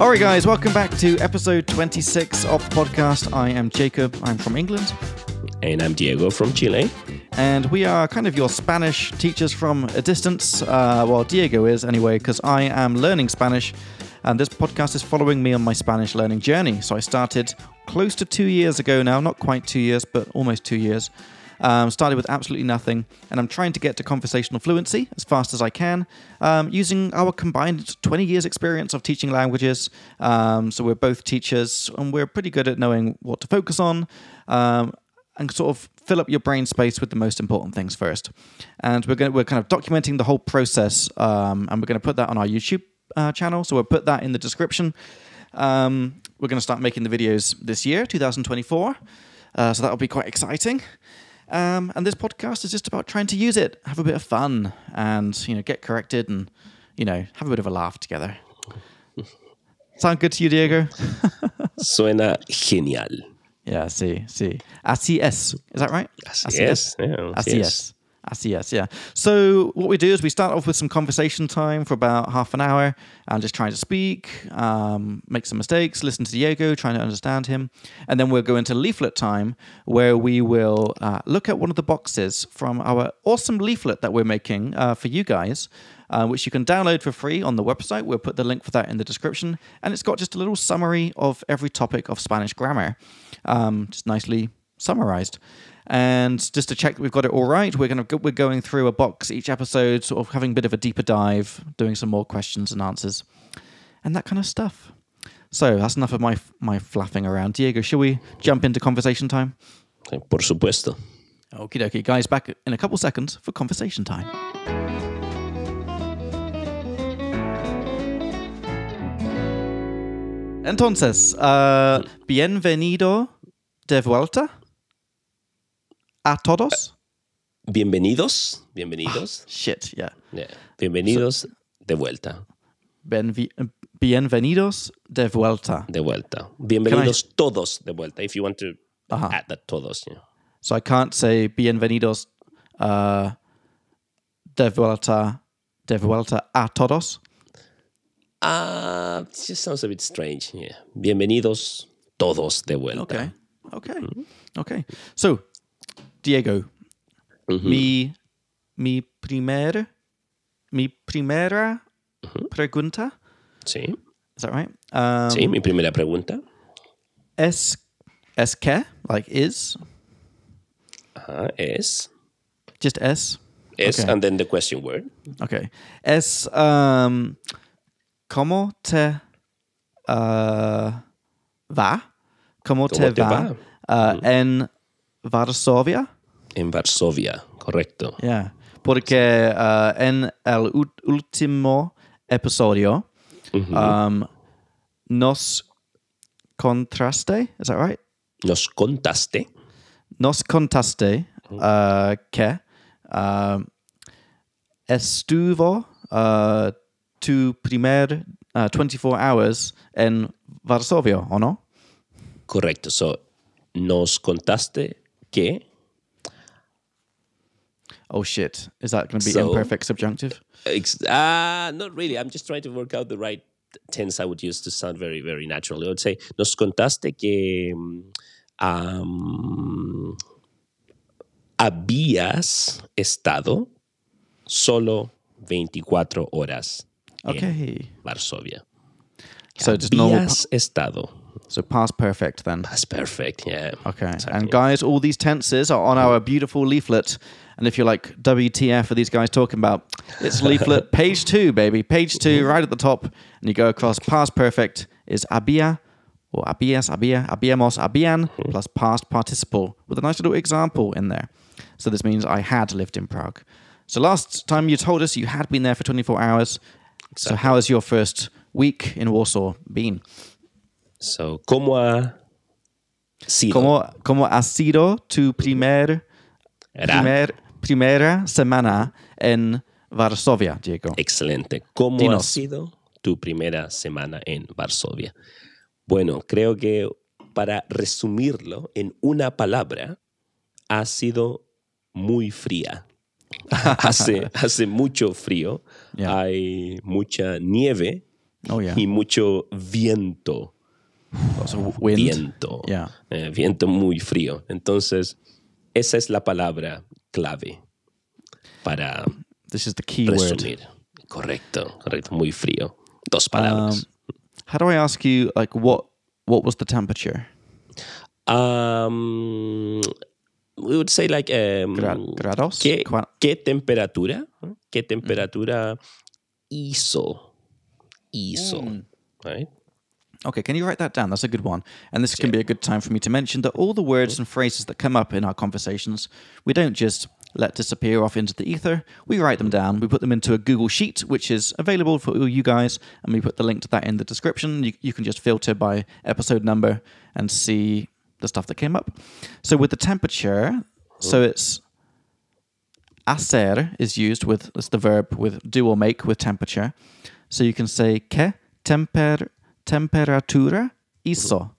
All right, guys, welcome back to episode 26 of the podcast. I am Jacob. I'm from England. And I'm Diego from Chile. And we are kind of your Spanish teachers from a distance. Uh, well, Diego is anyway, because I am learning Spanish. And this podcast is following me on my Spanish learning journey. So I started close to two years ago now, not quite two years, but almost two years. Um, started with absolutely nothing, and I'm trying to get to conversational fluency as fast as I can um, using our combined 20 years' experience of teaching languages. Um, so we're both teachers, and we're pretty good at knowing what to focus on um, and sort of fill up your brain space with the most important things first. And we're going we're kind of documenting the whole process, um, and we're going to put that on our YouTube uh, channel. So we'll put that in the description. Um, we're going to start making the videos this year, 2024. Uh, so that'll be quite exciting. Um, and this podcast is just about trying to use it, have a bit of fun, and you know, get corrected, and you know, have a bit of a laugh together. Sound good to you, Diego? Suena genial. Yeah, sí, sí. Así es. Is that right? Así es. Yeah, así Así es. es. Así yes, yeah. So what we do is we start off with some conversation time for about half an hour and just trying to speak, um, make some mistakes, listen to Diego, trying to understand him. And then we'll go into leaflet time where we will uh, look at one of the boxes from our awesome leaflet that we're making uh, for you guys, uh, which you can download for free on the website. We'll put the link for that in the description. And it's got just a little summary of every topic of Spanish grammar, um, just nicely summarized. And just to check that we've got it all right, we're going to we're going through a box each episode, sort of having a bit of a deeper dive, doing some more questions and answers, and that kind of stuff. So that's enough of my my flapping around. Diego, shall we jump into conversation time? Por supuesto. Okie dokie, guys, back in a couple seconds for conversation time. Entonces, uh, bienvenido de vuelta a todos. Bienvenidos. Bienvenidos. Shit, yeah. Yeah. Bienvenidos de vuelta. Benvi- bienvenidos de vuelta. De vuelta. Bienvenidos todos de vuelta. If you want to add that todos. Yeah. So I can't say bienvenidos uh, de vuelta, de vuelta a todos. Ah, it just sounds a bit strange. Yeah. Bienvenidos todos de vuelta. Okay. Okay. Okay. So, Diego, mi, mi primer, mi primera pregunta, Sí. is that right? Um, Sí, mi primera pregunta. Es, es que, like is, Ajá, es. just es. Es, Okay. and then the question word. Okay. Es, um, ¿cómo te uh, va? ¿Cómo, te, te va, va? uh, en Varsovia? En Varsovia, correcto. Yeah. Porque uh, en el último episodio um, nos contraste, is that right? Nos contaste Nos contaste uh, que um, estuvo tu primer uh, 24 hours en Varsovia, ¿o no? Correcto. So, nos contaste que. Oh shit. Is that going to be So- imperfect subjunctive? Ex- Ah, not really. I'm just trying to work out the right tense I would use to sound very, very natural. I would say, nos contaste que am, habías estado solo 24 horas en Okay. Varsovia. So just normal. Habías estado. So past perfect then. That's perfect. Yeah. Okay. Exactly. And guys, all these tenses are on our beautiful leaflet. And if you're like, WTF are these guys talking about? It's leaflet page two, baby. Page two, mm-hmm. right at the top. And you go across past perfect is había or habías, había, habíamos, habían mm-hmm. plus past participle with a nice little example in there. So this means I had lived in Prague. So last time you told us you had been there for 24 hours. So how has your first week in Warsaw been? So, ¿cómo ha sido? ¿Cómo, cómo ha sido tu primer, Era primer, primera semana en Varsovia, Diego? excelente. ¿Cómo ha sido tu primera semana en Varsovia? Bueno, creo que para resumirlo en una palabra, ha sido muy fría. hace, hace mucho frío, Yeah. hay mucha nieve Oh, yeah. y mucho viento. Lots of wind. Viento. Yeah. Eh, viento muy frío. Entonces, esa es la palabra clave para This is the key word. resumir. Correcto, correcto. Muy frío. Dos palabras. Um, how do I ask you, like, what what was the temperature? Um, we would say like um, Gra- grados? ¿qué, qué temperatura? ¿Qué temperatura hizo? Hizo. Mm. Right? Okay, can you write that down? That's a good one. And this can be a good time for me to mention that all the words and phrases that come up in our conversations, we don't just let disappear off into the ether. We write them down. We put them into a Google Sheet, which is available for all you guys, and we put the link to that in the description. You, you can just filter by episode number and see the stuff that came up. So with the temperature, so it's hacer is used with it's the verb with do or make with temperature. So you can say que temper temperatura hizo.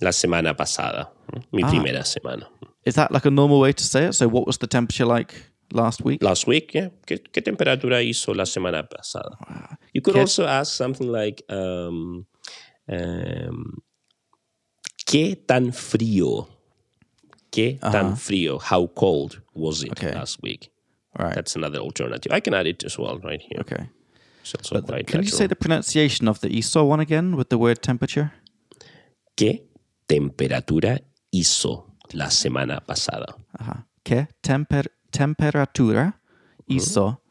La semana pasada. Mi Ah. primera semana. Is that like a normal way to say it? So what was the temperature like last week? Last week, yeah. ¿Qué, qué temperatura hizo la semana pasada? You could ¿Qué- also ask something like, um, um, ¿qué tan frío? ¿Qué tan frío? How cold was it Okay. last week? Right. That's another alternative. I can add it as well right here. Okay. It's also quite Can you natural. say the pronunciation of the hizo one again with the word temperature? ¿Qué temperatura hizo la semana pasada? Ajá. Que temper temperatura hizo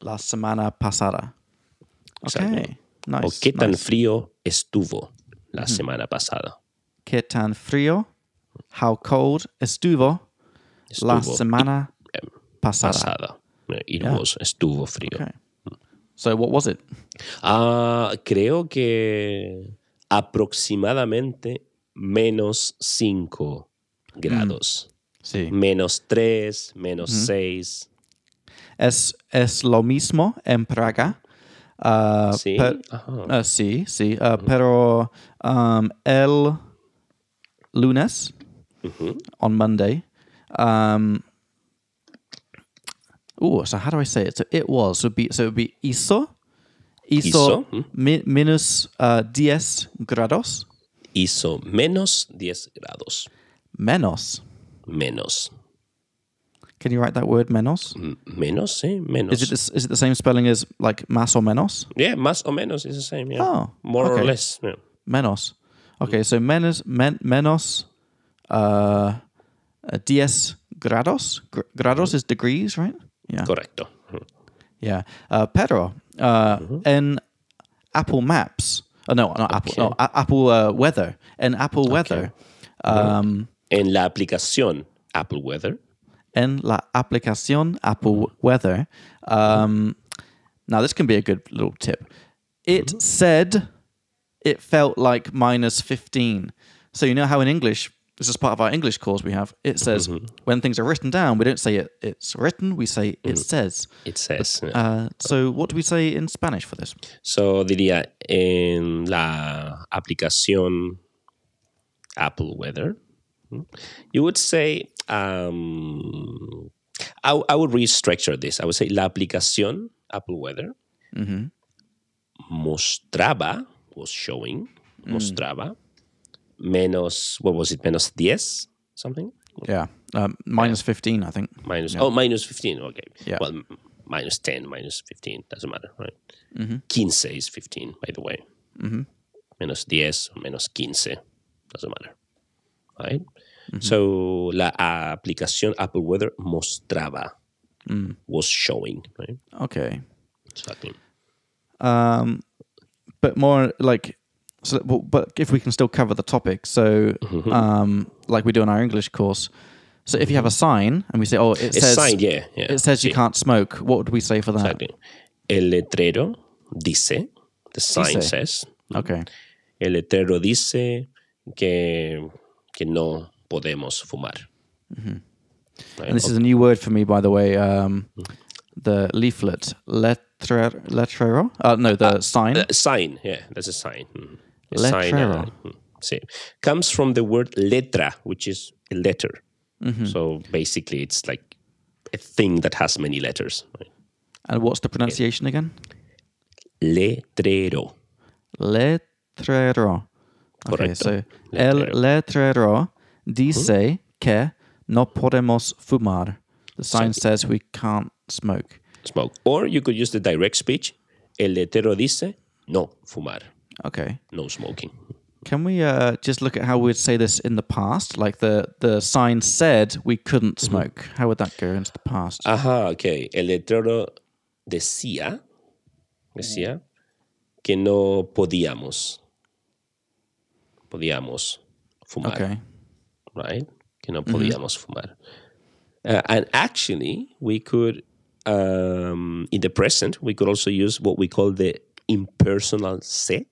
la semana pasada. Okay. Nice. ¿O qué tan nice. frío estuvo la semana pasada? ¿Qué tan frío? How cold estuvo, la Estuvo semana em, pasada? pasada. It was, estuvo frío. Okay. So what was it? Ah, creo que aproximadamente menos 5 grados. Sí. Menos 3, menos 6. Es, es lo mismo en Praga. Ah, Sí. per- Ajá. ah, sí, sí. ah, pero um, el lunes, on Monday, um, oh, so how do I say it? So it was, would be, so it would be hizo, hizo, Hizo, mm. mi- minus uh, 10 grados, Hizo menos 10 grados. menos. Menos. Can you write that word menos? M- Menos, sí, menos. Is it, the, is it the same spelling as like más o menos? yeah, más o menos is the same. Yeah. Oh, More or less. yeah. Menos. Okay, so menos, men, menos uh, uh, 10 grados. Gr- grados is degrees, right? Yeah. Correcto. Yeah. Uh, pero uh, en Apple Maps, oh, no, not Apple, no, A- Apple uh, Weather. In Apple Weather, um, En la aplicación Apple Weather, en la aplicación Apple Weather, um, now this can be a good little tip. It said it felt like minus 15. So you know how in English, this is part of our English course we have, it says mm-hmm. when things are written down, we don't say it, it's written, we say it mm-hmm. says. it says. yeah. Uh, so what do we say in Spanish for this? So diría en la aplicación Apple Weather, mm, you would say, um, I, I would restructure this. I would say la aplicación Apple Weather mm-hmm. mostraba, was showing, mm. mostraba, menos, what was it, menos 10 something? Yeah. Um, minus 15, I think. Minus, oh, minus 15, okay. Yeah. Well, minus 10, minus 15, doesn't matter, right? 15 is 15, by the way. Menos 10, menos 15, doesn't matter, right? So, la aplicación Apple Weather mostraba, was showing, right? Okay. Exactly. Um, but more like, so, but- if we can still cover the topic, so um, like we do in our English course. So if you have a sign and we say, oh, it It's says signed, yeah, yeah. it says you can't smoke, what would we say for that? Exactly. El letrero dice, the sign Dice. says, Okay. el letrero dice que, que no podemos fumar. Right? And this is a new word for me, by the way. Um, the leaflet, letre, letrero. Uh, no, the sign. Uh, sign, yeah, that's a sign. Mm. A sign, Letrero. mm. Comes from the word letra, which is a letter. Mm-hmm. So basically, it's like a thing that has many letters. Right? and what's the pronunciation again? Letrero. letrero. Okay, Correcto. so el Letrero. letrero dice que no podemos fumar. The sign Exactly. says we can't smoke. Smoke. Or you could use the direct speech. El letrero dice no fumar, Okay. no smoking. Can we uh, just look at how we'd say this in the past? Like the, the sign said we couldn't Mm-hmm. smoke. How would that go into the past? Aha, ok. El letrero decía, decía que no podíamos, podíamos fumar, okay. right? Que no podíamos fumar. Uh, and actually, we could, um, in the present, we could also use what we call the impersonal se,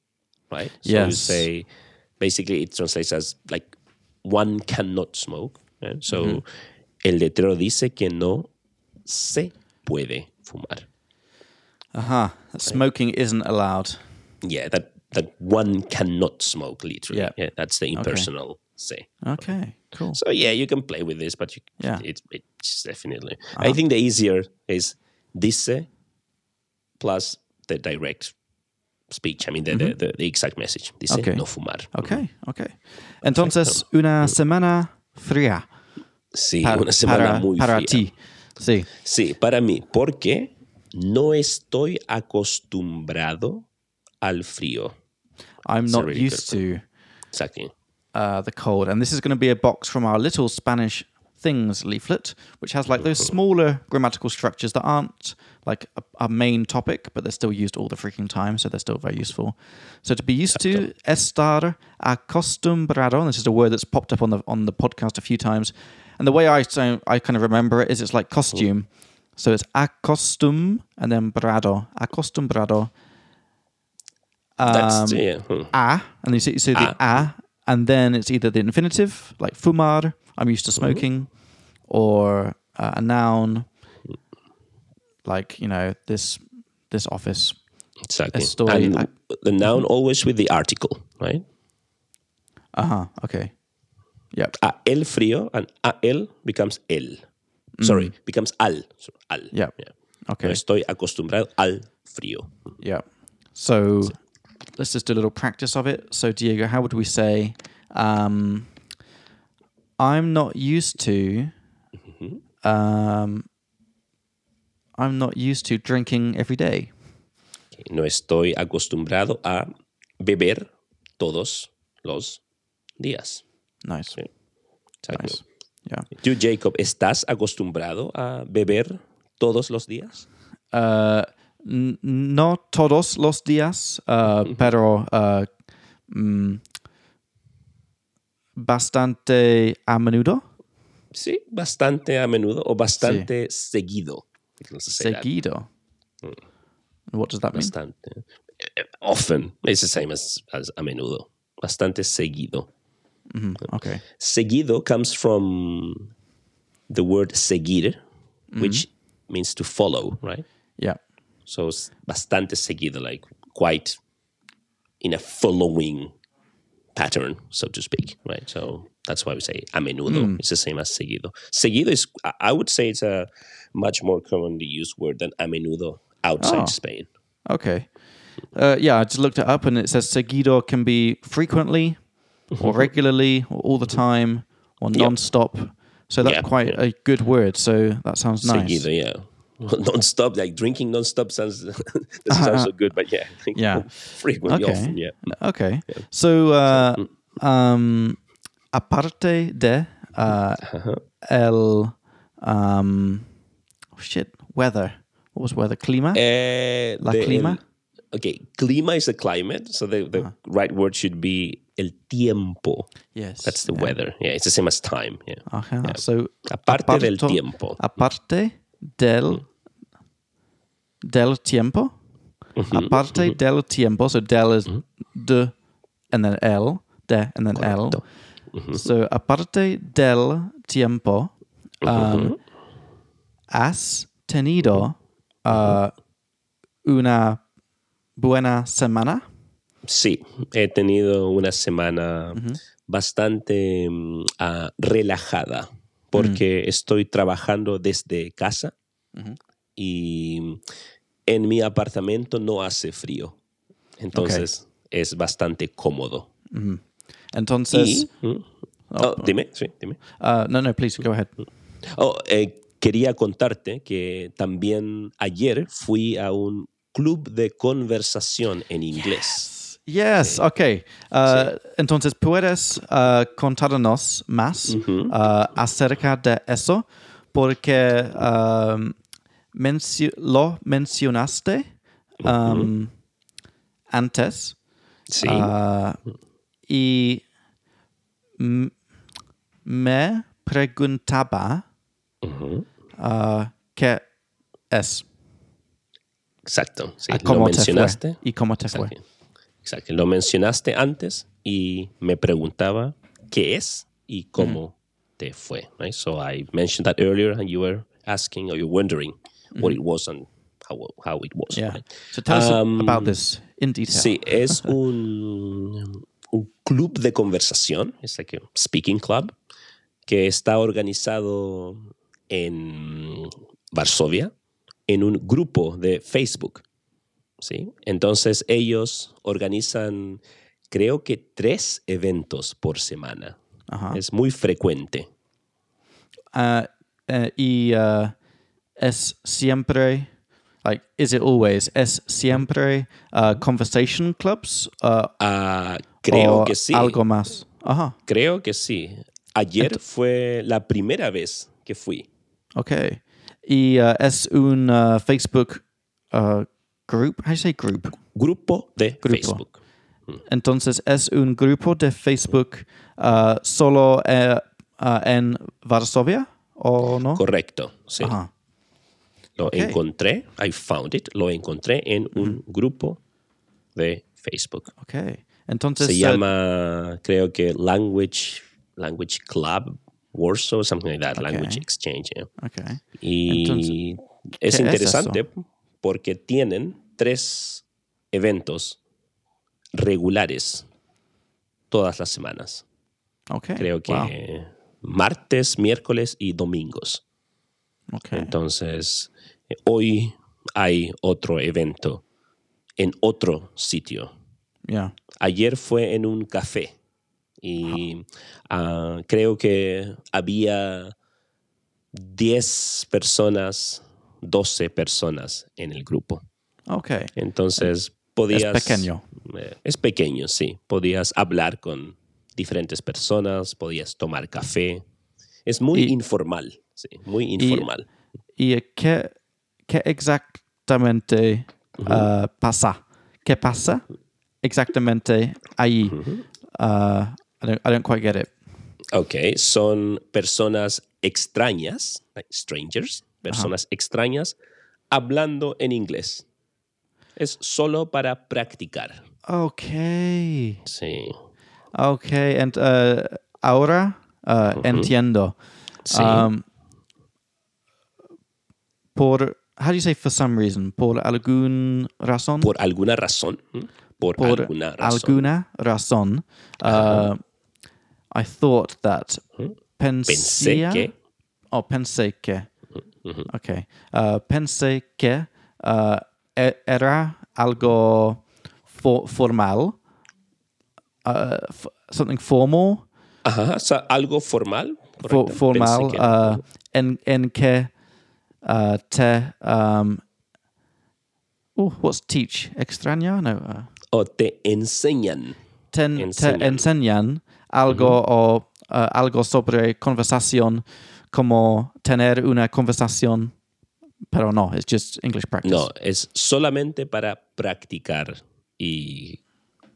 right? So you say, basically, it translates as like one cannot smoke. right? So, mm-hmm. el letrero dice que no se puede fumar. Aha. Smoking isn't allowed. Yeah, that that one cannot smoke literally. Yeah. Yeah, that's the impersonal say. Okay. Cool. So yeah, you can play with this, but you, Yeah. it, it's definitely. I uh-huh. think the easier is dice plus the direct speech. I mean the the, the, the exact message. Dice Okay. no fumar. Okay. Okay. Entonces, una semana fría. Sí, Para, una semana para, muy para fría. ti. Sí. Sí, para mí, porque no estoy acostumbrado al frío. I'm not used to Exactly. uh, the cold. And this is going to be a box from our little Spanish things leaflet, which has like those smaller grammatical structures that aren't like a, a main topic, but they're still used all the freaking time. So they're still very useful. So to be used to, estar acostumbrado, and this is a word that's popped up on the on the podcast a few times. And the way I so I kind of remember it is it's like costume. So it's acostum and then brado. Acostumbrado. That's Um, yeah. hmm. a, and you see, you see the a, and then it's either the infinitive, like fumar, I'm used to smoking, or uh, a noun, like you know this this office. Exactly. Estoy and the noun always with the article, right? Uh huh. Okay. Yep. A el frío and a el becomes el. Sorry, becomes al. So, al. Yep. Yeah. Okay. No estoy acostumbrado al frío. Yeah. So let's just do a little practice of it. So Diego, how would we say? Um, I'm not used to. Um, I'm not used to drinking every day. No estoy acostumbrado a beber todos los días. Nice. Sí. Nice. Yeah. ¿Tú, Jacob, estás acostumbrado a beber todos los días? Uh, n- no todos los días, uh, pero uh, mm, bastante a menudo. Sí, bastante a menudo o bastante seguido. Say that. Seguido. Mm. What does that mean? Bastante. Eh, Often. It's the same as, as a menudo. Bastante seguido. Mm-hmm. Mm. Okay. Seguido comes from the word seguir, mm-hmm. which means to follow, right? Yeah. So bastante seguido, like quite in a following pattern, so to speak, right? So that's why we say a menudo. It's the same as seguido. Seguido is, I- would say, it's a much more commonly used word than a menudo outside Oh. Spain. Okay. Uh, yeah, I just looked it up and it says seguido can be frequently or regularly or all the time or non-stop. So that's Yeah, quite yeah. a good word. So that sounds nice. Seguido, yeah. non-stop, like drinking non-stop sounds doesn't sound so good, but yeah, I think Yeah. frequently, Okay. often, yeah. Okay. So, uh, um, aparte de uh, el um, shit weather. What was weather? Clima. Eh, La the- clima? el- okay, clima is the climate, so the, the right word should be el tiempo. yes. That's the yeah. weather. Yeah, it's the same as time. Yeah. Ajá. So Aparte del tiempo. Aparte del del tiempo. Aparte del tiempo. So del is de then el, de then el. So aparte del tiempo, um, has tenido uh, una buena semana. Sí, he tenido una semana bastante mm, ah, porque estoy trabajando desde casa y en mi apartamento no hace frío. Entonces, es bastante cómodo. Entonces, Y, mm, oh, dime, sí, dime. uh, no, no, please go ahead. Oh, eh, quería contarte que también ayer fui a un club de conversación en inglés. Yes, okay. Uh, Entonces, ¿puedes uh, contarnos más uh, acerca de eso? Porque mencio- lo mencionaste um, antes Sí. y me preguntaba qué es, Exacto. sí, Lo cómo te mencionaste. fue y cómo te fue. Exacto. Lo mencionaste antes y me preguntaba qué es y cómo te fue. Right? So I mentioned that earlier and you were asking or you're wondering what it was and how, how it was. Yeah. right? So tell us Um, about this in detail. Sí, es un, un club de conversación, es like a speaking club, que está organizado en Varsovia en un grupo de Facebook. ¿Sí? Entonces ellos organizan, creo que tres eventos por semana. Ajá. Es muy frecuente. Uh, uh, y uh, es siempre, like, is it always? Es siempre uh, conversation clubs Ah, creo o que sí. algo más. Ajá. Creo que sí. Ayer fue la primera vez que fui. Okay. Y es un Facebook group. How do you say group? Grupo de Grupo. Facebook. Entonces es un grupo de Facebook uh, solo eh, uh, en Varsovia o no? Correcto, sí. Ajá. Lo Ok. encontré, I found it, lo encontré en un grupo de Facebook. Okay. Entonces Se uh, llama, creo que Language, Language Club Warsaw, something like that, Ok. Language Exchange. yeah. okay. Y Entonces, es ¿qué es interesante porque tienen tres eventos regulares todas las semanas. Okay. Creo que Wow. martes, miércoles y domingos. Okay. Entonces, eh, hoy hay otro evento en otro sitio. Yeah. Ayer fue en un café y ah, creo que había 10 personas, 12 personas en el grupo. Okay. Entonces, podías... pequeño. eh, es pequeño, sí. Podías hablar con diferentes personas, podías tomar café. Es muy Y- informal, sí, muy informal. ¿Y qué, qué exactamente uh, pasa? ¿Qué pasa exactamente ahí? Uh, I, don't, I don't quite get it. Ok, son personas extrañas, like strangers, personas extrañas, hablando en inglés. Es solo para practicar. Okay. Sí. Okay. And uh, ahora uh, entiendo. Sí. Um, por, how do you say for some reason? Por algún razón? Por alguna razón. Por, por alguna razón. alguna razón, uh, I thought that Pensé pensé que. oh pensé que okay uh, pensé que uh, era algo for- formal uh, f- something formal Ajá, o sea, algo formal. for- formal que- uh, en en que uh, te um, oh what's teach extraña no o te enseñan. te enseñan. enseñan algo o algo sobre conversación como tener una conversación pero no it's just English practice No, es solamente para practicar y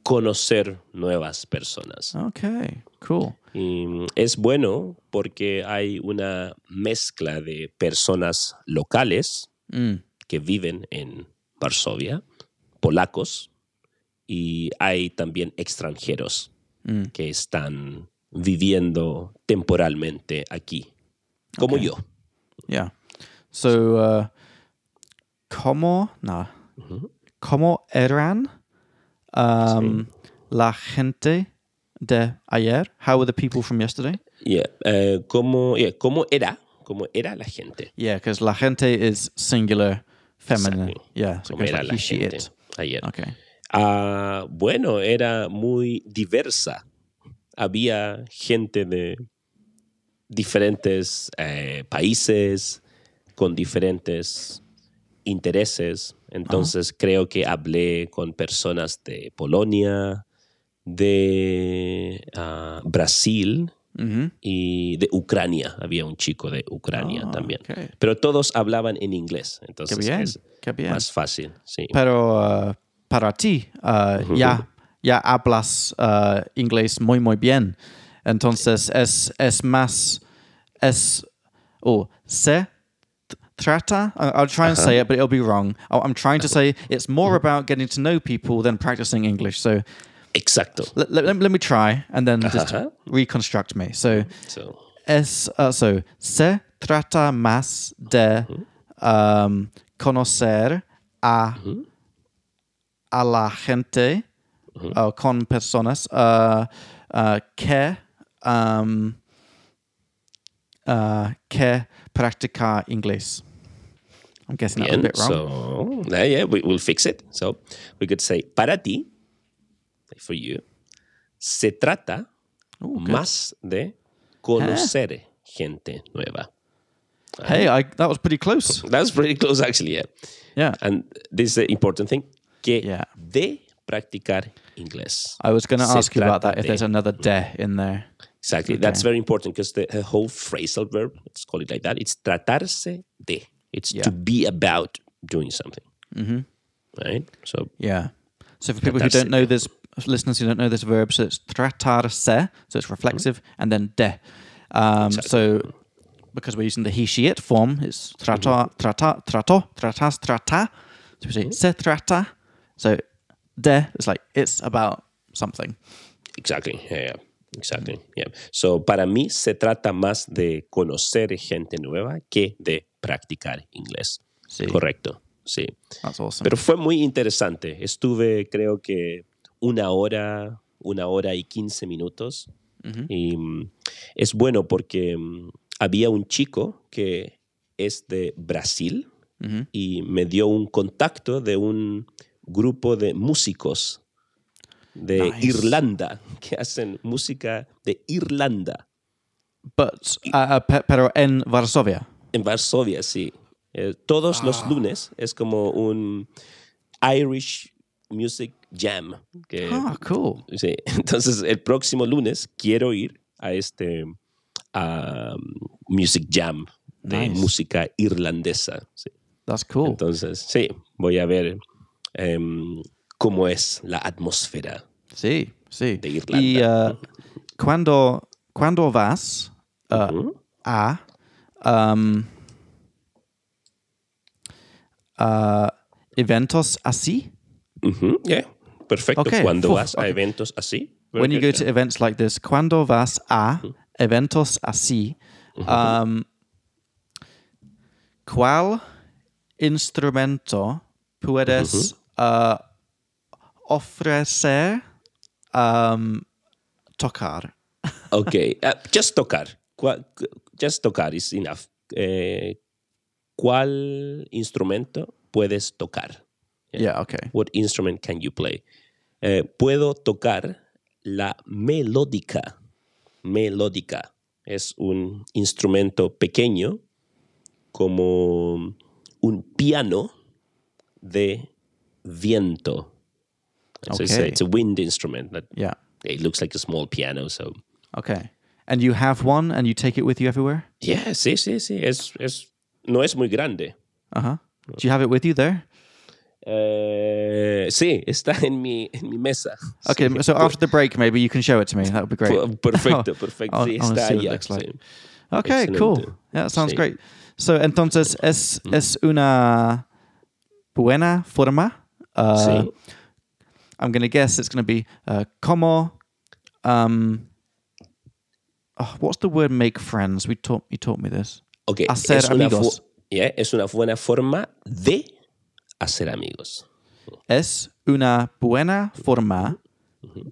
conocer nuevas personas. okay cool Y es bueno porque hay una mezcla de personas locales Mm, que viven en Varsovia, polacos, y hay también extranjeros mm. que están viviendo temporalmente aquí, como Ok. yo. yeah so uh, como no como eran um, la gente de ayer how were the people from yesterday Yeah, eh, ¿cómo, yeah, ¿Cómo era? ¿Cómo era la gente? yeah because la gente is singular feminine yeah so ¿Cómo era like la gente it ayer? okay Ah, bueno, era muy diversa. Había gente de diferentes eh, países, con diferentes intereses. Entonces creo que hablé con personas de Polonia, de ah, Brasil y de Ucrania. Había un chico de Ucrania Ah, también. Pero todos hablaban en inglés. Qué Entonces bien, es qué bien. más fácil. Sí. Pero uh, para ti, ya, ya hablas inglés muy, muy bien. Entonces es, es más, es, oh, se t- trata, I'll try and say it, but it'll be wrong. I'm trying to say it's more about getting to know people than practicing English. So Exacto. let, let, let me try and then just Ajá. reconstruct me. So So, es, uh, so, se trata más de um, conocer a, a la gente uh, con personas uh, uh, que, um, uh, que practicar inglés. I'm guessing that was a bien. bit wrong. So, yeah, yeah, we, we'll fix it. So, we could say, para ti, for you, se trata Ooh, más de conocer ah. gente nueva. hey, I, that was pretty close. That's pretty close, actually, yeah. Yeah. And this is the important thing, que Yeah. de practicar inglés. I was going to ask you about that if de- there's another de in there. Exactly. That's very important because the, whole phrasal verb, let's call it like that, it's tratarse de. It's Yeah. to be about doing something. Mm-hmm. Right? So, Yeah. So for people who don't know this, listeners who don't know this verb, so it's tratarse, so it's reflexive, and then de. Um, So because we're using the he, she, it form, it's trata, trata, trato, tratas, trata. So we say se trata. So de is like it's about something. exactly. Yeah, yeah. Exactly. Yeah. So, para mí se trata más de conocer gente nueva que de practicar inglés. Sí. Correcto. Sí. Awesome. Pero fue muy interesante. Estuve, creo que, una hora, una hora y quince minutos. Y mm, es bueno porque mm, había un chico que es de Brasil y me dio un contacto de un grupo de músicos de Nice. Irlanda que hacen música de Irlanda. But uh, pe- pero en Varsovia. En Varsovia, sí. Eh, todos Ah. los lunes es como un Irish Music Jam. Que, Ah, cool. sí. Entonces, el próximo lunes quiero ir a este um, Music Jam de Nice. música irlandesa. sí. That's cool. Entonces, sí, voy a ver em, cómo es la atmósfera. Sí, sí. De Irlanda. Y uh, cuando, cuando vas uh, Ujú. a um, uh, eventos así, Ujú, yeah, Perfecto. Okay, Cuando uf, vas a eventos así. when you go to events like this, cuando vas a eventos así, um, ¿cuál instrumento puedes uh, ofrecer um, tocar? Ok, ah, just tocar. Just tocar is enough. Eh, ¿Cuál instrumento puedes tocar? Yeah, okay. What instrument can you play? Eh, puedo tocar la melódica. Melódica es un instrumento pequeño como un piano de viento. So it's, a, it's a wind instrument that Yeah. it looks like a small piano. So Okay. And you have one and you take it with you everywhere? yeah, sí, sí, sí. Es, es, no es muy grande. Uh huh. Do you have it with you there? Eh, sí, está en mi, en mi mesa. Okay, Sí. so after the break, maybe you can show it to me. That would be great. Per- Perfecto, perfecto. I Sí, está see what it allá. looks like. sí. Okay, cool. Yeah, that sounds Sí. great. So, entonces, es, es una buena forma. Uh, Sí. I'm going to guess it's going to be uh, como. Um, oh, what's the word make friends? We taught, you taught me this. Ok, Hacer es una, amigos. yeah, es una buena forma de hacer amigos. Es una buena forma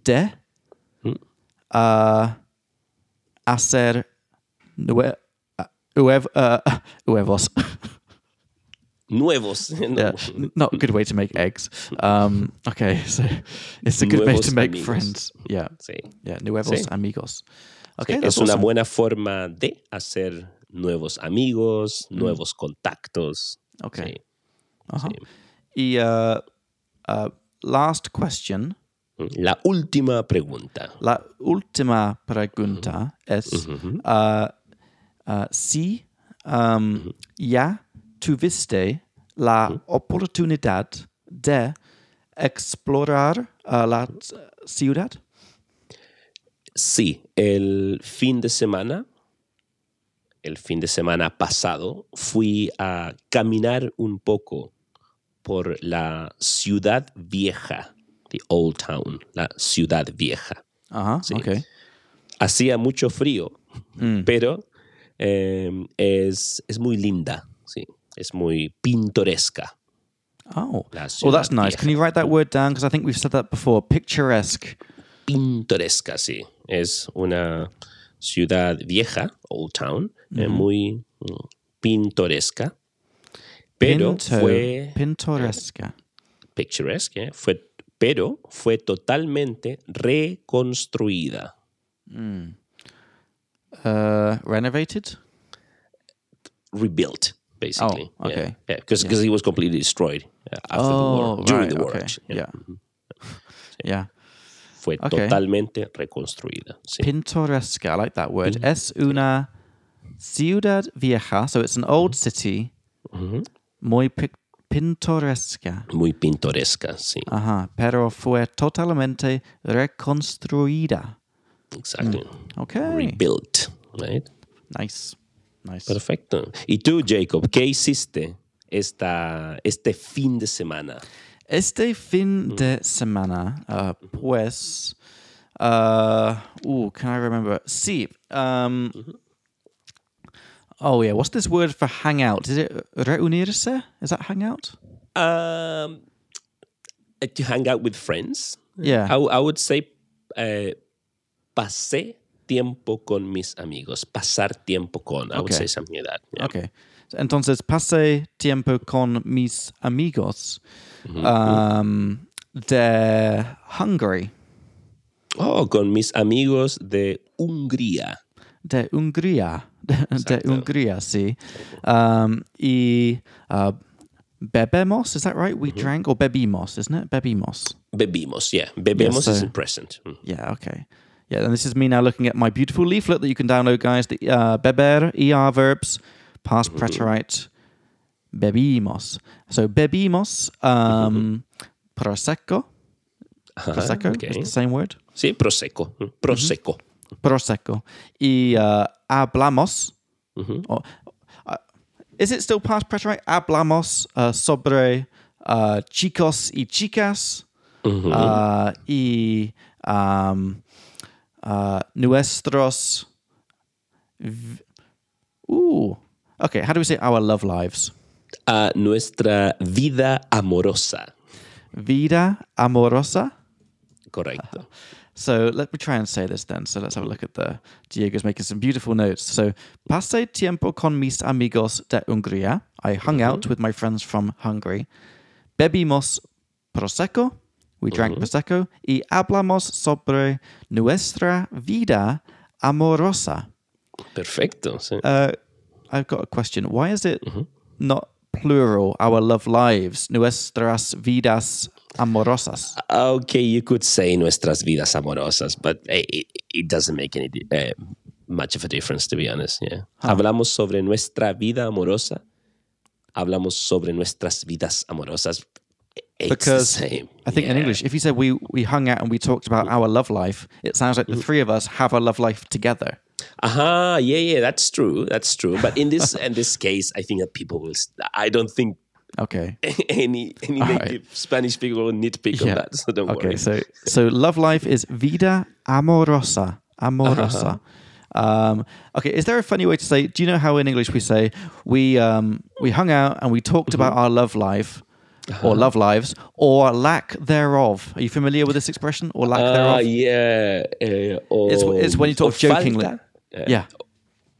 de uh, hacer nue- uh, huev- uh, huevos. Nuevos. No. Yeah, not a good way to make eggs. Um, okay, so it's a good way Nuevos to make amigos. friends. Yeah, Sí. yeah, nuevos Sí. amigos. Okay, es una awesome. buena forma de hacer nuevos amigos, nuevos contactos. Mm. Okay. Sí. Uh-huh. sí. Y uh, uh, last question. La última pregunta. La última pregunta es uh, uh, si um, ya tuviste la oportunidad de explorar uh, la ciudad. Sí, el fin de semana, el fin de semana pasado, fui a caminar un poco por la ciudad vieja, the old town, la ciudad vieja. Ajá, Sí. okay. Hacía mucho frío, pero eh, es, es muy linda, es muy pintoresca. Oh, well, that's nice. Can you write that word down? Because I think we've said that before. Picturesque. pintoresca, sí. Es una ciudad vieja, Old Town, eh, muy mm, pintoresca, pero Pinto- fue pintoresca. picturesque, eh, fue, pero fue totalmente reconstruida. Uh, renovated. rebuilt, basically. Oh, okay. Yeah, because he was completely destroyed after the Oh, war, during right, the war. okay. actually, Yeah. Mm-hmm. Yeah. Fue Okay. totalmente reconstruida. Sí. Pintoresca. I like that word. Mm-hmm. Es una ciudad vieja. So it's an old city. Mm-hmm. Muy pic- pintoresca. Muy pintoresca, sí. Ajá. Pero fue totalmente reconstruida. Exactly. Mm. Okay. Rebuilt, right? Nice. Nice. Perfecto. ¿Y tú, Jacob, qué hiciste esta, este fin de semana? Este fin de semana, uh, pues, uh, ooh, can I remember? Sí. Um, Oh yeah, what's this word for hangout? Is it reunirse? Is that hangout? Um, to hang out with friends. Yeah. I, I would say uh, pasé tiempo con mis amigos. Pasar tiempo con. I would Okay. say something like that. yeah. Okay. Entonces pasé tiempo con mis amigos um, de Hungary, Oh, con mis amigos de Hungría. de Hungría, de, de Hungría, sí. Um, y uh, bebemos, is that right? We drank, or bebimos, isn't it? Bebimos. Bebimos, yeah. Bebemos Yeah, is so- in present. Mm. Yeah, okay. Yeah, and this is me now looking at my beautiful leaflet that you can download, guys. The uh, beber, ER verbs, past preterite, bebimos. So bebimos, um, prosecco. Prosecco okay. is the same word. Sí, prosecco. mm, Prosecco. Prosecco. Y uh, hablamos. or- uh, is it still past preterite? Hablamos uh, sobre uh, chicos y chicas. Uh, y um, uh, nuestros. v- Ooh. Okay, how do we say our love lives? A nuestra vida amorosa. Vida amorosa. Correcto. So let me try and say this then. So let's have a look at the Diego's making some beautiful notes. So pasé tiempo con mis amigos de Hungría. I hung out with my friends from Hungary. Bebimos prosecco. We drank prosecco. Y hablamos sobre nuestra vida amorosa. Perfecto. sí. Uh, I've got a question. Why is it not plural? Our love lives, nuestras vidas amorosas. Okay, you could say nuestras vidas amorosas, but it, it doesn't make any eh, much of a difference, to be honest. Yeah. Hablamos sobre nuestra vida amorosa. Hablamos sobre nuestras vidas amorosas. It's because the same. I think in English, if you said we we hung out and we talked about our love life, it sounds like the three of us have a love life together. Aha, yeah, yeah, that's true. That's true. But in this in this case, I think that people will. I don't think Okay. any any right. native Spanish people will nitpick on that. So don't okay. worry. Okay, so so love life is vida amorosa. Amorosa. Um, okay. Is there a funny way to say? Do you know how in English we say we um, we hung out and we talked about our love life? Or love lives, or lack thereof. Are you familiar with this expression? Or lack Ah, thereof? yeah. eh, o, It's, it's when you talk jokingly. falta, eh, Yeah.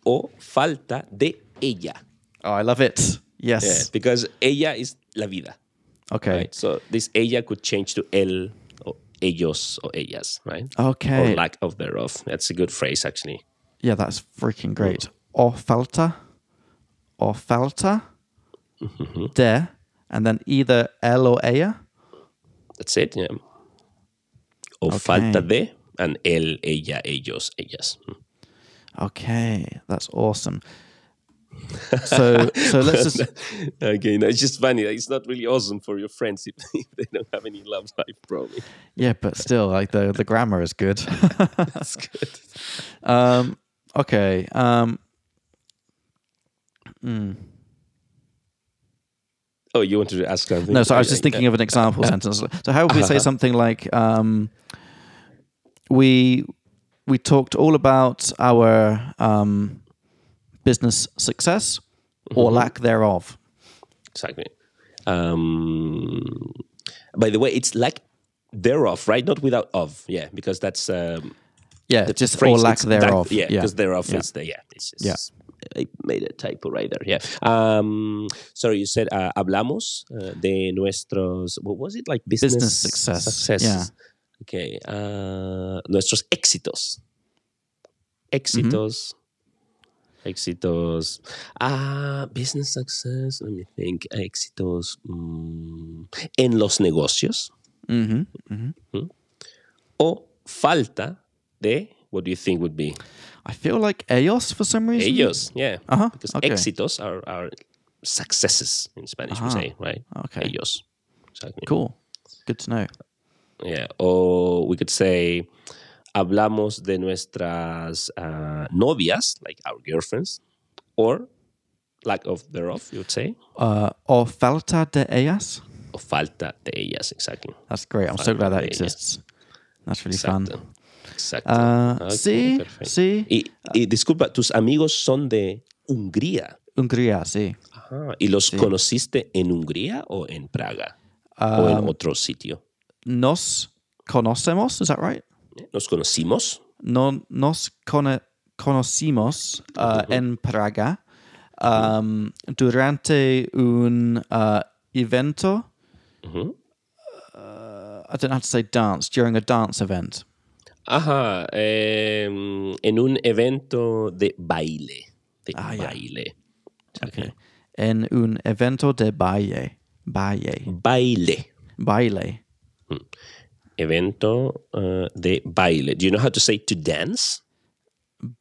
O falta de ella. Oh, I love it. Yes. Yeah, because ella is la vida. Okay. Right? So this ella could change to él or ellos or ellas, right? Okay. Or lack of thereof. That's a good phrase, actually. Yeah, that's freaking great. O falta, o falta, de, and then either él or ella. That's it. Yeah. O Okay. falta de and él, ella, ellos, ellas. Mm. Okay, that's awesome. So, so let's just okay, no, it's just funny. It's not really awesome for your friends if, if they don't have any love life, probably. yeah, but still, like the the grammar is good. That's good. um, okay. Um, Oh, you wanted to ask something? no, so I was just thinking of an example sentence. So how would we say something like, um, "We we talked all about our um, business success or lack thereof." Exactly. Um, by the way, it's like thereof, right? Not without of. Yeah, because that's um, Yeah, just or lack it's that- thereof. yeah, because thereof Yeah. is the yeah. It's just, Yeah. I made a typo right there. Yeah. Um, sorry, you said uh, hablamos uh, de nuestros. What was it like? Business, Business success, yeah. Okay. Uh, nuestros éxitos. Éxitos. Éxitos. Ah, business success. Let me think. Éxitos. mm, en los negocios. hmm hmm O falta de. What do you think would be? I feel like ellos for some reason. Ellos, yeah. Uh-huh, Because okay. éxitos are, are successes in Spanish, we Ah, say, right? okay. Ellos. Exactly. Cool. Good to know. Yeah. Or we could say, hablamos de nuestras uh, novias, like our girlfriends, or lack of thereof, you would say, Uh, o falta de ellas. o falta de ellas, exactly. That's great. I'm so glad that exists. That's really fun. Exacto. Uh, Ok, sí, perfecto. sí. Y, y disculpa, tus amigos son de Hungría. Hungría, sí. Ajá. ¿Y los conociste en Hungría o en Praga? ¿O Um, en otro sitio? Nos conocemos, is that right? ¿Nos conocimos? No, nos cono- conocimos uh, en Praga um, durante un uh, evento. Ujú. Uh, I don't know how to say dance, during a dance event. Ajá. em, en un evento de baile. De Ah, baile. Okay. En un evento de baile. Baile. Baile. Baile. Evento uh, de baile. Do you know how to say to dance?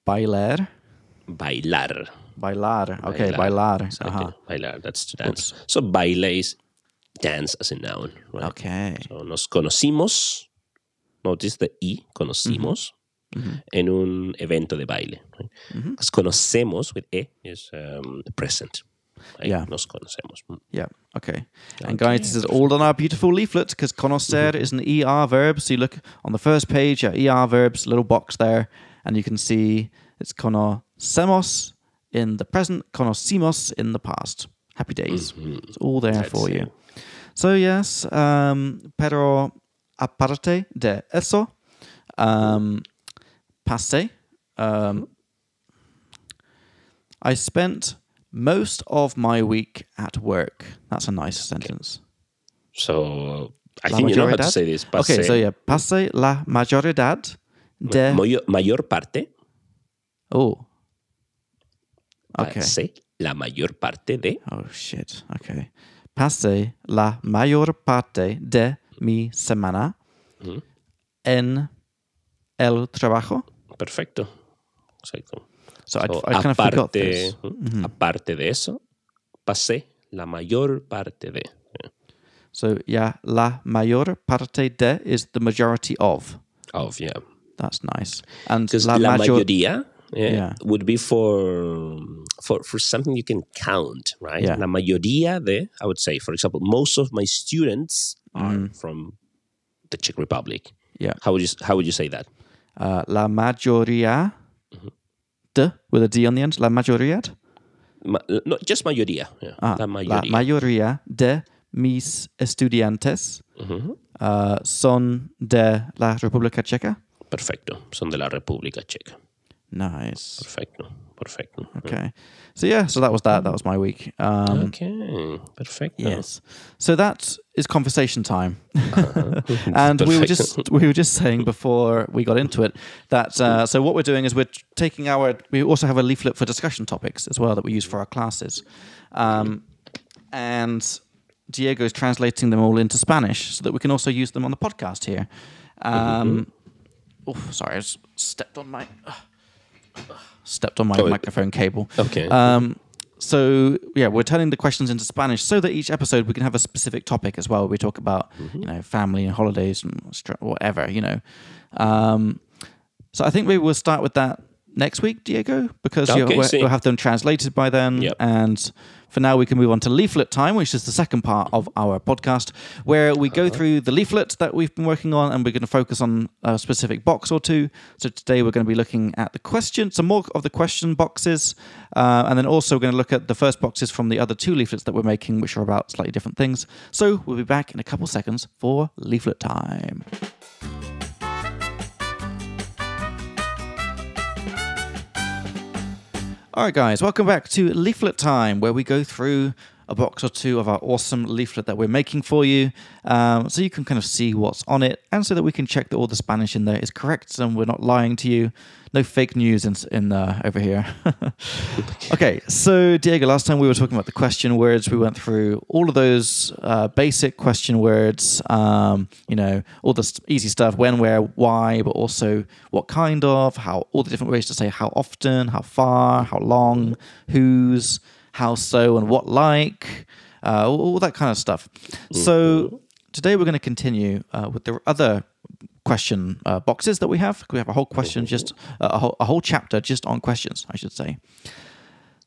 Bailar. Bailar. Bailar. Okay, bailar. Exactly. Ajá. Bailar, that's to dance. So baile is dance as a noun. Right? Okay. So, nos conocimos. Notice the E, conocimos. En un evento de baile. Right? Nos conocemos with e is um, the present. Right? Yeah. Nos conocemos. Mm. Yeah. Okay. And guys, this is all on our beautiful leaflet because conocer is an ER verb. So you look on the first page at ER verbs, little box there, and you can see it's conocemos in the present, conocimos in the past. Happy days. It's all there for you. So yes, um, pero aparte de eso, um, pasé. Um, I spent most of my week at work. That's a nice sentence. So I La think you know how to say this. Okay, so yeah, pasé la mayoridad de. mayor, mayor parte. Oh. Okay. Pasé la mayor parte de. Oh shit. Okay. Pasé la mayor parte de mi semana en el trabajo. Perfecto. Exacto. So, I, So, I kind of forgot aparte, this. ¿Mm? aparte de eso, pasé la mayor parte de. So yeah, la mayor parte de is the majority of. Of, yeah. That's nice. And Because la, la, mayor- mayoría yeah, Yeah. would be for, for for something you can count, right? La mayoría de, I would say, for example, most of my students are from the Czech Republic. Mm. Yeah. How would you how would you say that? Uh, la mayoría de with a D on the end. La mayoría. Ma, no, just mayoría. Yeah. Ah, la mayoría. La mayoría de mis estudiantes Ujú. uh, son de la República Checa. Perfecto. Son de la República Checa. Nice. Perfecto. Perfecto. Okay. So yeah, so that was that. That was my week. Um, Okay. Perfecto. Yes. So that is conversation time, and we were just we were just saying before we got into it that uh, so what we're doing is we're taking our we also have a leaflet for discussion topics as well that we use for our classes, um, and Diego is translating them all into Spanish so that we can also use them on the podcast here. Um, oh, sorry, I just stepped on my stepped on my Oh, microphone cable. Okay. Um, so yeah, we're turning the questions into Spanish so that each episode we can have a specific topic as well. We talk about you know family and holidays and whatever you know. Um, so I think maybe we'll start with that next week, Diego, because Okay, we'll, we'll have them translated by then. Yep. And for now, we can move on to leaflet time, which is the second part of our podcast, where we Uh-huh. go through the leaflet that we've been working on, and we're going to focus on a specific box or two. So today we're going to be looking at the question, some more of the question boxes, uh, and then also we're going to look at the first boxes from the other two leaflets that we're making, which are about slightly different things. So we'll be back in a couple seconds for leaflet time. All right, guys, welcome back to Leaflet Time, where we go through a box or two of our awesome leaflet that we're making for you, um, so you can kind of see what's on it, and so that we can check that all the Spanish in there is correct and we're not lying to you. No fake news in, in uh, over here. okay, so Diego, last time we were talking about the question words. We went through all of those uh, basic question words. Um, you know, all the easy stuff: when, where, why, but also what kind of, how, all the different ways to say how often, how far, how long, whose, how so, and what like, uh, all, that kind of stuff. So today we're going to continue uh, with the other question uh, boxes that we have. We have a whole question, just uh, a, whole, a whole chapter just on questions, I should say.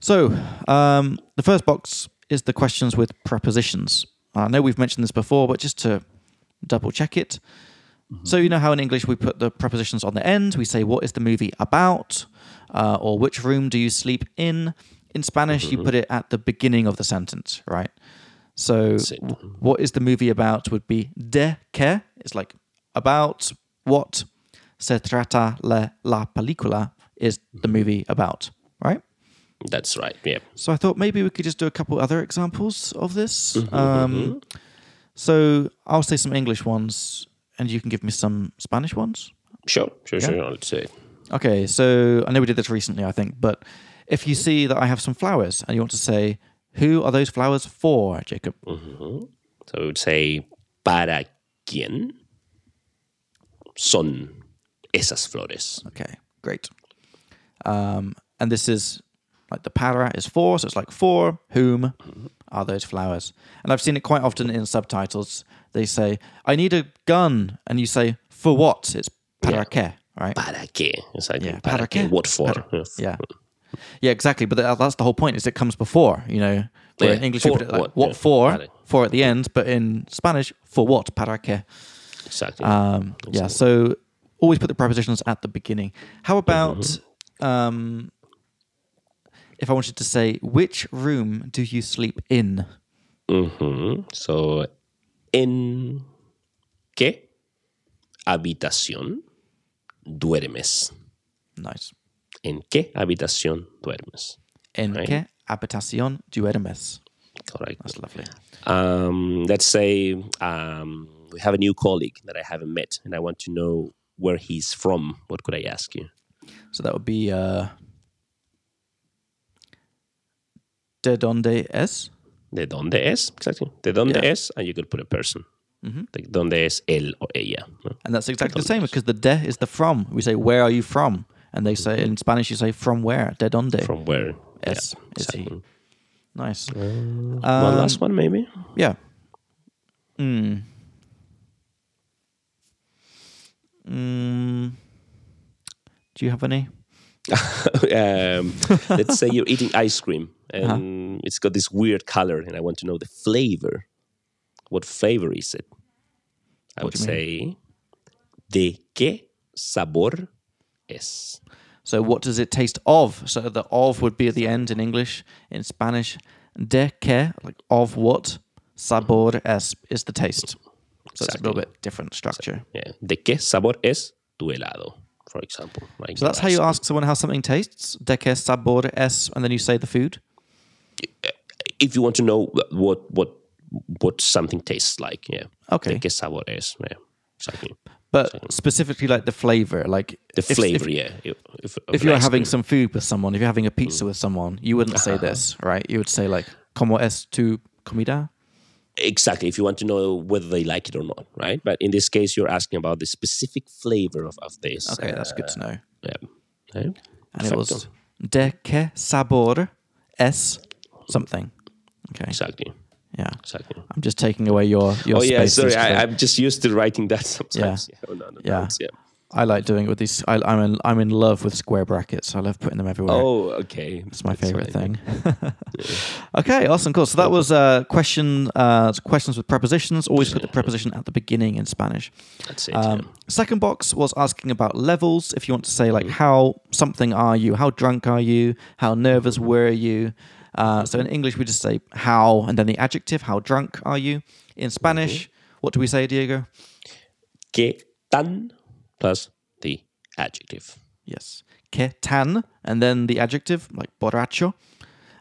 So um, the first box is the questions with prepositions. I know we've mentioned this before, but just to double check it. So you know how in English we put the prepositions on the end. We say, "What is the movie about?" Uh, or "Which room do you sleep in?" In Spanish, you mm-hmm. put it at the beginning of the sentence, right? So, That's it. w- what is the movie about? Would be de qué? It's like about what se trata la, la película is the mm-hmm. movie about, right? That's right. Yeah. So I thought maybe we could just do a couple other examples of this. Mm-hmm, um, so I'll say some English ones, and you can give me some Spanish ones. Sure. Sure. Yeah. Sure. Let's say. Okay, so I know we did this recently, I think, but if you see that I have some flowers and you want to say, who are those flowers for, Jacob? So we would say para quién son esas flores. Okay, great. Um, and this is like the para is for, so it's like for whom are those flowers? And I've seen it quite often in subtitles. They say, I need a gun. And you say, for what? It's para Yeah. qué, right? Para qué? Exactly. Yeah, para, para qué? qué? What for? Para- Yeah. Yeah, exactly. But that- that's the whole point is it comes before, you know. Yeah, in English, for put it like, what, what yeah. for? Para. For at the end. But in Spanish, for what? Para qué? Exactly. Um, yeah, so always put the prepositions at the beginning. How about Mm-hmm. um, if I wanted to say, which room do you sleep in? Ujú. So, ¿en qué habitación duermes? Nice. ¿En qué habitación duermes? En Right. qué habitación duermes? Correct. That's lovely. Um, let's say um, we have a new colleague that I haven't met, and I want to know where he's from. What could I ask you? So that would be uh, de donde es? ¿De dónde es? Exactly. ¿De dónde Yeah. es? And you could put a person. Like, ¿Dónde es él o ella? ¿no? And that's exactly the same because the de is the from. We say, where are you from? And they say, in Spanish, you say, from where? De donde? From where? Yes, Yeah, exactly. Nice. One Um, last one, maybe. Yeah. Mm. Mm. Do you have any? um, let's say you're eating ice cream Uh-huh. and it's got this weird color, and I want to know the flavor. What flavor is it? I What would say, ¿de qué sabor es? So, what does it taste of? So, the of would be at the end in English. In Spanish, de que, like of what? Sabor es is the taste. So, it's a little bit different structure. Yeah. ¿De qué sabor es tu helado? for example. Like So that's how you ask someone how something tastes. De qué sabor es, and then you say the food. if you want to know what what what something tastes like. Yeah. Okay. De qué sabor es. Yeah. Exactly. But specifically, like the flavor, like The if- flavor, If, yeah. If, if, you're having some food with someone, if you're having a pizza Mm. with someone, you wouldn't say Uh-huh. this, right? You would say like "Cómo es tu comida?" exactly if you want to know whether they like it or not, right? But in this case, you're asking about the specific flavor of, of this. Okay, that's good uh, to know. Yeah. And it was de qué sabor es something. Okay, Exactly. Yeah. Exactly. I'm just taking away your your Oh yeah, sorry. I, I'm just used to writing that sometimes. Yeah. Oh, no, no, Yeah. yeah. I like doing it with these. I, I'm in I'm in love with square brackets. I love putting them everywhere. Oh, okay. It's my That's favorite fine. thing. okay, awesome, cool. So that was uh, question uh, questions with prepositions. Always put the preposition at the beginning in Spanish. That's it. Um, yeah. second box was asking about levels. If you want to say like how something are you, how drunk are you, how nervous were you. Uh, so in English we just say how and then the adjective. How drunk are you? In Spanish, what do we say, Diego? ¿Qué tan plus the adjective. Yes. Que tan, and then the adjective, like borracho.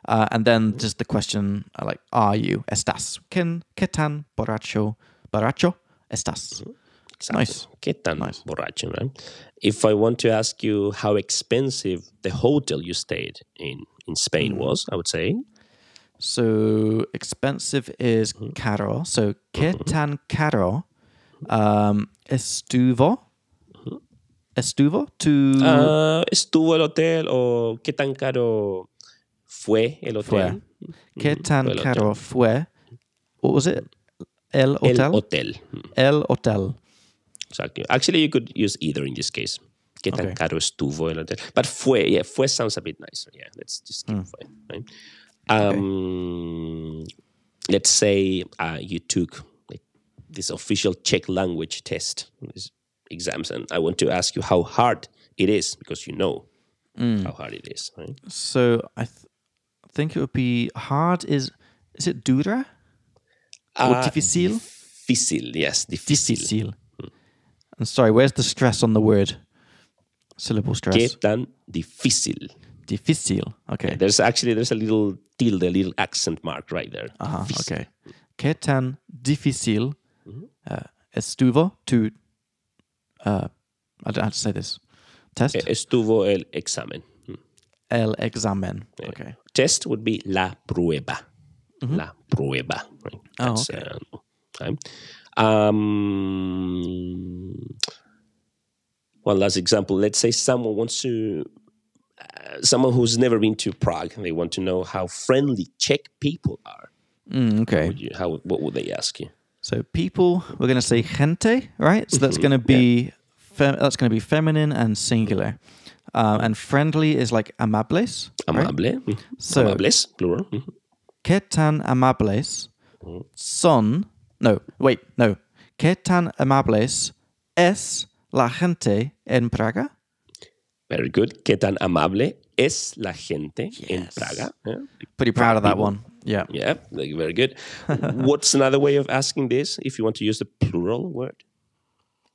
Uh, and then just the question, uh, like, are you? Estás. ¿Quién, que tan borracho? Borracho? Estás. Exactly. Nice. ¿Qué tan Nice. borracho, right? If I want to ask you how expensive the hotel you stayed in in Spain was, I would say So expensive is caro. So que tan caro um, estuvo? Estuvo to ah, estuvo el hotel o qué tan caro fue el hotel. que tan fue el caro fue? What was it? El El hotel. hotel. Mm, El hotel. Exactly. Actually, you could use either in this case. ¿Qué tan Okay. caro estuvo el hotel? But fue, yeah, fue sounds a bit nicer. Yeah, let's just keep fue, right? Um, Let's say uh, you took like, this official Czech language test, these exams, and I want to ask you how hard it is because you know how hard it is, right? So I th- think it would be hard. Is is it dura? Or Uh, yes, difícil. Difícil. I'm sorry. Where's the stress on the word? Syllable ¿Qué stress. tan difícil? Difícil. Okay. There's actually there's a little tilde, a little accent mark right there. Uh-huh, Difícil. okay. ¿Qué tan difícil Mm-hmm. uh, estuvo tu... Uh, I don't know how to say this. Test? Estuvo el examen. Mm. El examen. Okay. Test would be la prueba. La prueba. Right? Mm-hmm. Oh, That's, okay. uh, okay. Um, one last example. Let's say someone wants to, uh, someone who's never been to Prague, and they want to know how friendly Czech people are. Mm, okay. Would you, how, what would they ask you? So people, we're going to say gente, right? So that's going to be fem- that's going to be feminine and singular. Um, and friendly is like amables. right? Amable. Mhm. So- Amables, plural. Mhm. ¿Qué tan amables son? No, wait, no. ¿Qué tan amables es la gente en Praga? Very good. ¿Qué tan amable es la gente en Yes. Praga? Yeah. Pretty proud of that one. Yeah. Yeah, very good. What's another way of asking this? If you want to use the plural word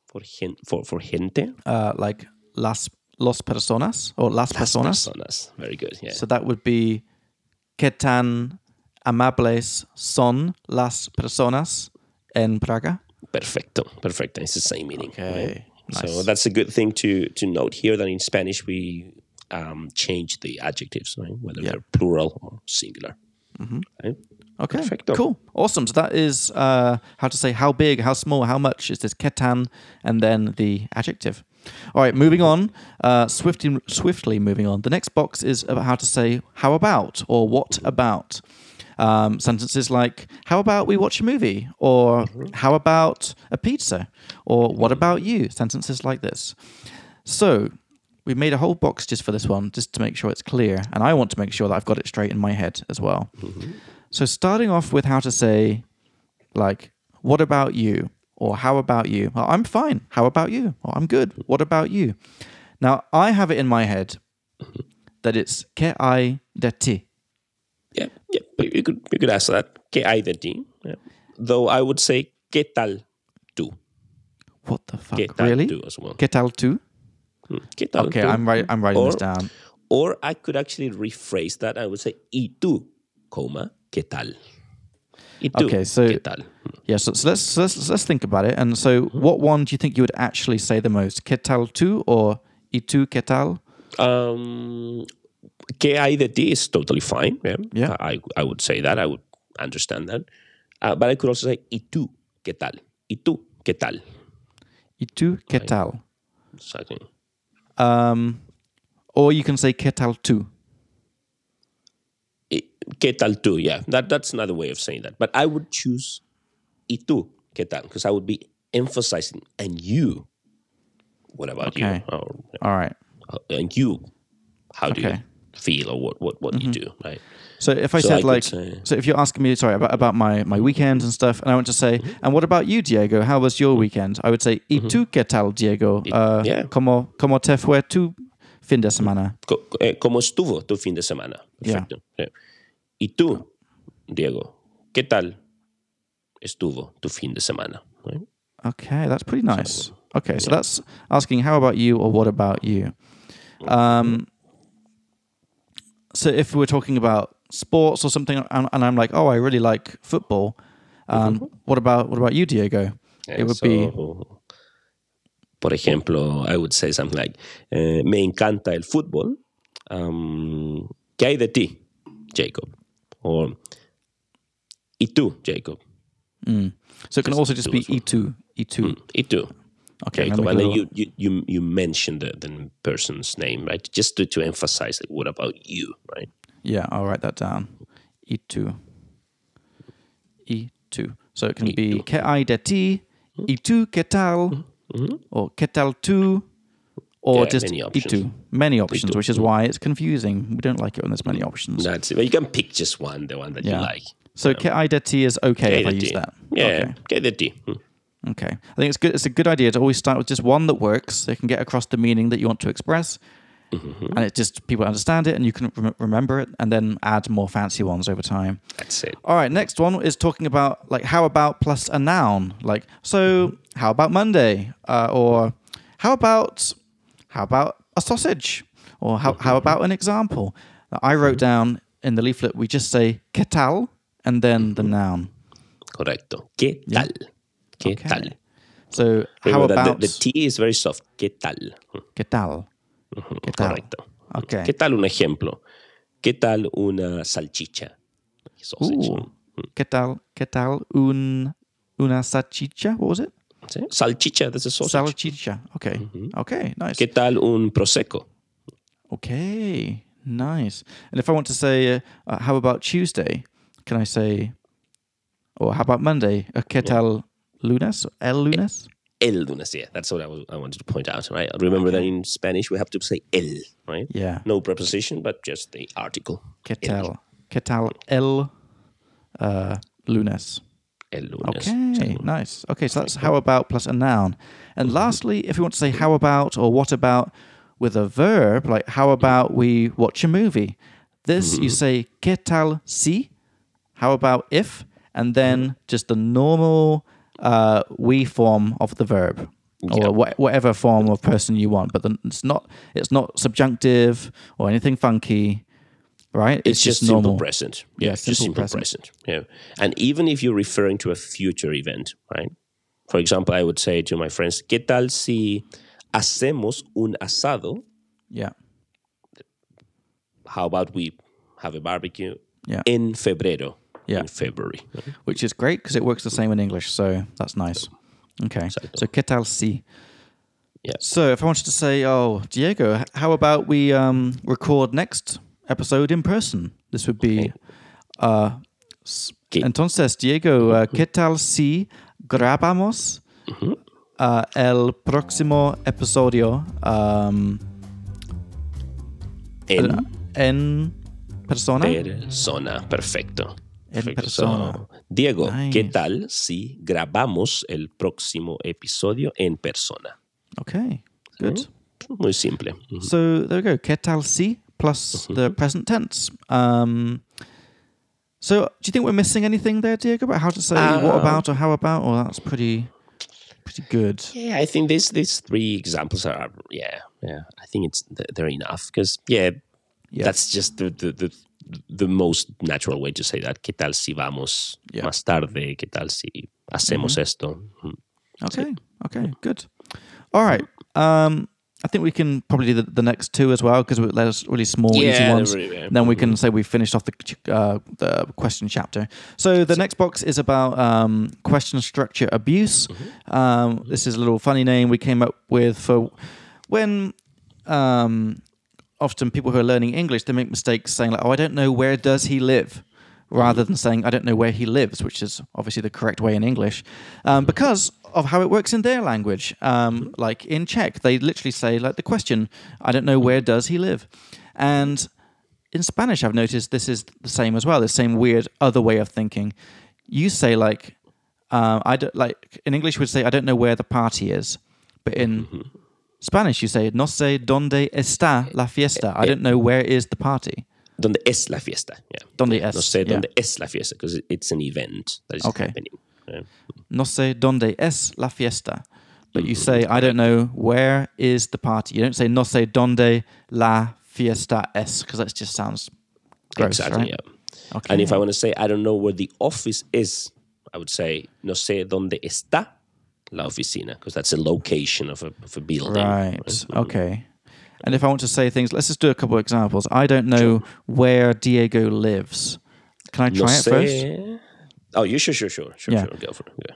for gen, for for gente, Uh, like las los personas or las, las personas. personas. Very good. Yeah. So that would be ¿Qué tan amables son las personas en Praga? Perfecto. Perfecto. It's the same meaning. Okay, So nice. that's a good thing to to note here. That in Spanish we um, change the adjectives, right? whether Yeah. they're plural or singular. Right? Okay, Perfecto. cool, awesome. So that is uh, how to say how big, how small, how much is this qué tan, and then the adjective. All right, moving on. Uh, swiftly, swiftly moving on. The next box is about how to say how about or what about. Um, sentences like how about we watch a movie or mm-hmm. how about a pizza or what mm-hmm. about you? Sentences like this. So we've made a whole box just for this one, just to make sure it's clear, and I want to make sure that I've got it straight in my head as well. Mm-hmm. So starting off with how to say, like, what about you? Or how about you? Well, I'm fine. How about you? Or I'm good. What about you? Now I have it in my head that it's que hay de ti. Yeah, yeah. You could you could ask that. ¿Qué hay de ti? Yeah. Though I would say ¿Qué tal tú? What the fuck? ¿Qué tal really? tú as well? ¿Qué tal tú? ¿Qué hmm. tal Okay, tú? I'm writing. I'm writing this down. Or I could actually rephrase that. I would say, ¿y tú, coma, qué tal? ¿Y tú, Okay, so- qué tal? Hmm. Yeah. So, so let's so let's let's think about it. And so, mm-hmm. what one do you think you would actually say the most? ¿Qué tal tú or ¿y tú qué tal? Um, ¿Qué hay de ti is totally fine. Yeah, Yeah. I, I would say that. I would understand that. Uh, but I could also say, ¿y tú, qué tal? ¿Y tú, qué tal? ¿Y tú qué tal? Exactly. Um, or you can say ¿qué tal tú? ¿Y ¿Qué tal tú? Yeah, that, that's another way of saying that. But I would choose ¿y tú? ¿Qué tal? Because I would be emphasizing, and you, what about Okay. you? Or, All right. uh, and you, how do Okay. you feel or what, what, what you do, right? So if I So said could like, say- so if you're asking me, sorry, about, about my, my weekends and stuff, and I want to say, and what about you, Diego? How was your weekend? I would say, ¿y tú qué tal, Diego? Uh, yeah. ¿cómo, ¿Cómo te fue tu fin de semana? Co- eh, ¿Cómo estuvo tu fin de semana? Yeah. Perfecto. Sí. ¿Y tú, Diego, qué tal estuvo tu fin de semana? Right? Okay, that's pretty nice. Okay, so that's asking how about you or what about you. Um, so if we're talking about sports or something, and, and I'm like, oh, I really like football. Um, What about what about you, Diego? Yeah, it would be so, Por ejemplo, I would say something like, eh, me encanta el fútbol. Um, ¿Qué hay de ti, Jacob? Or, ¿y tú, Jacob? so. It can also just be e two, e two. ¿Y tú? Okay, let and then you, you, you, you mention the, the person's name, right? Just to, to emphasize, like, what about you, right? Yeah, I'll write that down. E two. E two. So it can be que hay de ti, y tú qué tal, or qué tal tú, or Yeah, just many options. tú. Many options, which is mm-hmm. why it's confusing. We don't like it when there's many options. That's it. But you can pick just one, the one that Yeah. you like. So que hay de ti is okay if I use that. Yeah, Okay. ¿qué de ti? Okay. I think it's good. It's a good idea to always start with just one that works. They can get across the meaning that you want to express, mm-hmm. and it just people understand it, and you can rem- remember it, and then add more fancy ones over time. That's it. All right. Next one is talking about like how about plus a noun. Like so, how about Monday, uh, or how about how about a sausage, or how how mm-hmm. about an example. I wrote mm-hmm. down in the leaflet. We just say que tal, and then the noun. Correcto. ¿Qué tal? ¿Qué Okay. tal? So how Remember about the, the T is very soft. ¿Qué tal? Mm, que tal? ¿Qué tal? Correcto. Okay. ¿Qué tal un ejemplo? ¿Qué tal una salchicha? Ooh. ¿Qué tal? ¿Qué tal un una salchicha? What was it? ¿Sí? Salchicha, that's a sausage. Salchicha. Okay. Okay. Nice. ¿Qué tal un prosecco? Okay. Nice. And if I want to say, uh, uh, how about Tuesday? Can I say, or how about Monday? Uh, ¿Qué tal lunes? El lunes? El lunes, yeah. That's what I, was, I wanted to point out, right? Remember that in Spanish we have to say el, right? Yeah. No preposition, but just the article. ¿Qué tal? ¿Qué tal el uh, lunes? El lunes. Okay, nice. Okay, so that's how about plus a noun. And mm-hmm. lastly, if we want to say how about or what about with a verb, like how about we watch a movie? This you mm-hmm. say ¿Qué tal si? How about if? And then mm-hmm. just the normal uh, we form of the verb. Or wha- whatever form of person you want, but then it's not it's not subjunctive or anything funky, right? It's, just, simple present. Yeah, Yeah, it's just simple simple present. present. Yeah. And even if you're referring to a future event, right? For example, I would say to my friends, ¿qué tal si hacemos un asado? Yeah, How about we have a barbecue yeah. en febrero? Yeah. In February. which is great because it works the same in English, so that's nice. Okay, so ¿qué tal si? Yeah. So if I wanted to say, oh, Diego, how about we um, record next episode in person? This would be. Uh, entonces, Diego, uh, ¿qué tal si grabamos uh, el próximo episodio um, En en persona? persona. Perfecto. En persona. So, Diego, ¿qué tal si grabamos el próximo episodio en persona? Okay, good. Muy simple. So there we go. ¿Qué tal si plus the present tense. Um, so do you think we're missing anything there, Diego? About how to say what Uh, about or how about? Or that's pretty pretty good. Yeah, I think these these three examples are yeah yeah. I think it's they're enough because yeah, Yeah. that's just the, the the the most natural way to say that. ¿Qué tal si vamos Yeah. más tarde? ¿Qué tal si hacemos esto? Mm. Okay. Okay. Good. All right. Um, I think we can probably do the, the next two as well because there's really small, easy ones. really- yeah. Then we can say we finished off the uh, the question chapter. So the next box is about um, question structure abuse. Um, this is a little funny name we came up with for when um, often people who are learning English they make mistakes saying like, "Oh, I don't know where does he live," rather than saying, "I don't know where he lives," which is obviously the correct way in English, um, because of how it works in their language. Um, like in Czech, they literally say like the question, "I don't know where does he live," and in Spanish, I've noticed this is the same as well. The same weird other way of thinking. You say like, um, I don't like in English would say I don't know where the party is, but in Spanish you say no sé dónde está eh, la fiesta. I eh, don't know where is the party. ¿Dónde es la fiesta? Yeah. Dónde eh, es. No sé yeah. dónde es la fiesta because it's an event that is Okay. happening. Yeah. No sé dónde es la fiesta. But you mm, say I don't know where is the party. You don't say no sé dónde la fiesta es because that just sounds gross, exactly. right? Yeah. Okay. And if I want to say I don't know where the office is, I would say no sé dónde está la oficina because that's a location of a, of a building. Right. Okay. And if I want to say things, let's just do a couple of examples. I don't know where Diego lives. Can I No try it first? Oh, you sure, sure, sure, sure, Yeah. sure. Go for it. Yeah.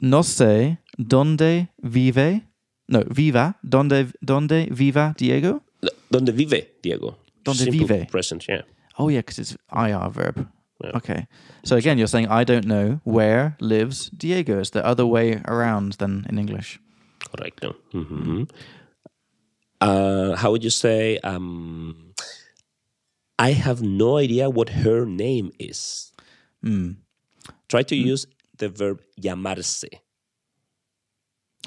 No sé dónde vive. No, viva. Dónde, dónde viva Diego? ¿Dónde vive Diego? Donde Simple vive. Present. Yeah. Oh, yeah, because it's IR verb. Yeah. Okay. So again, you're saying I don't know where lives Diego. It's the other way around than in English. Correct. No. hmm Uh, how would you say? Um, I have no idea what her name is. Hmm. Try to use the verb llamarse,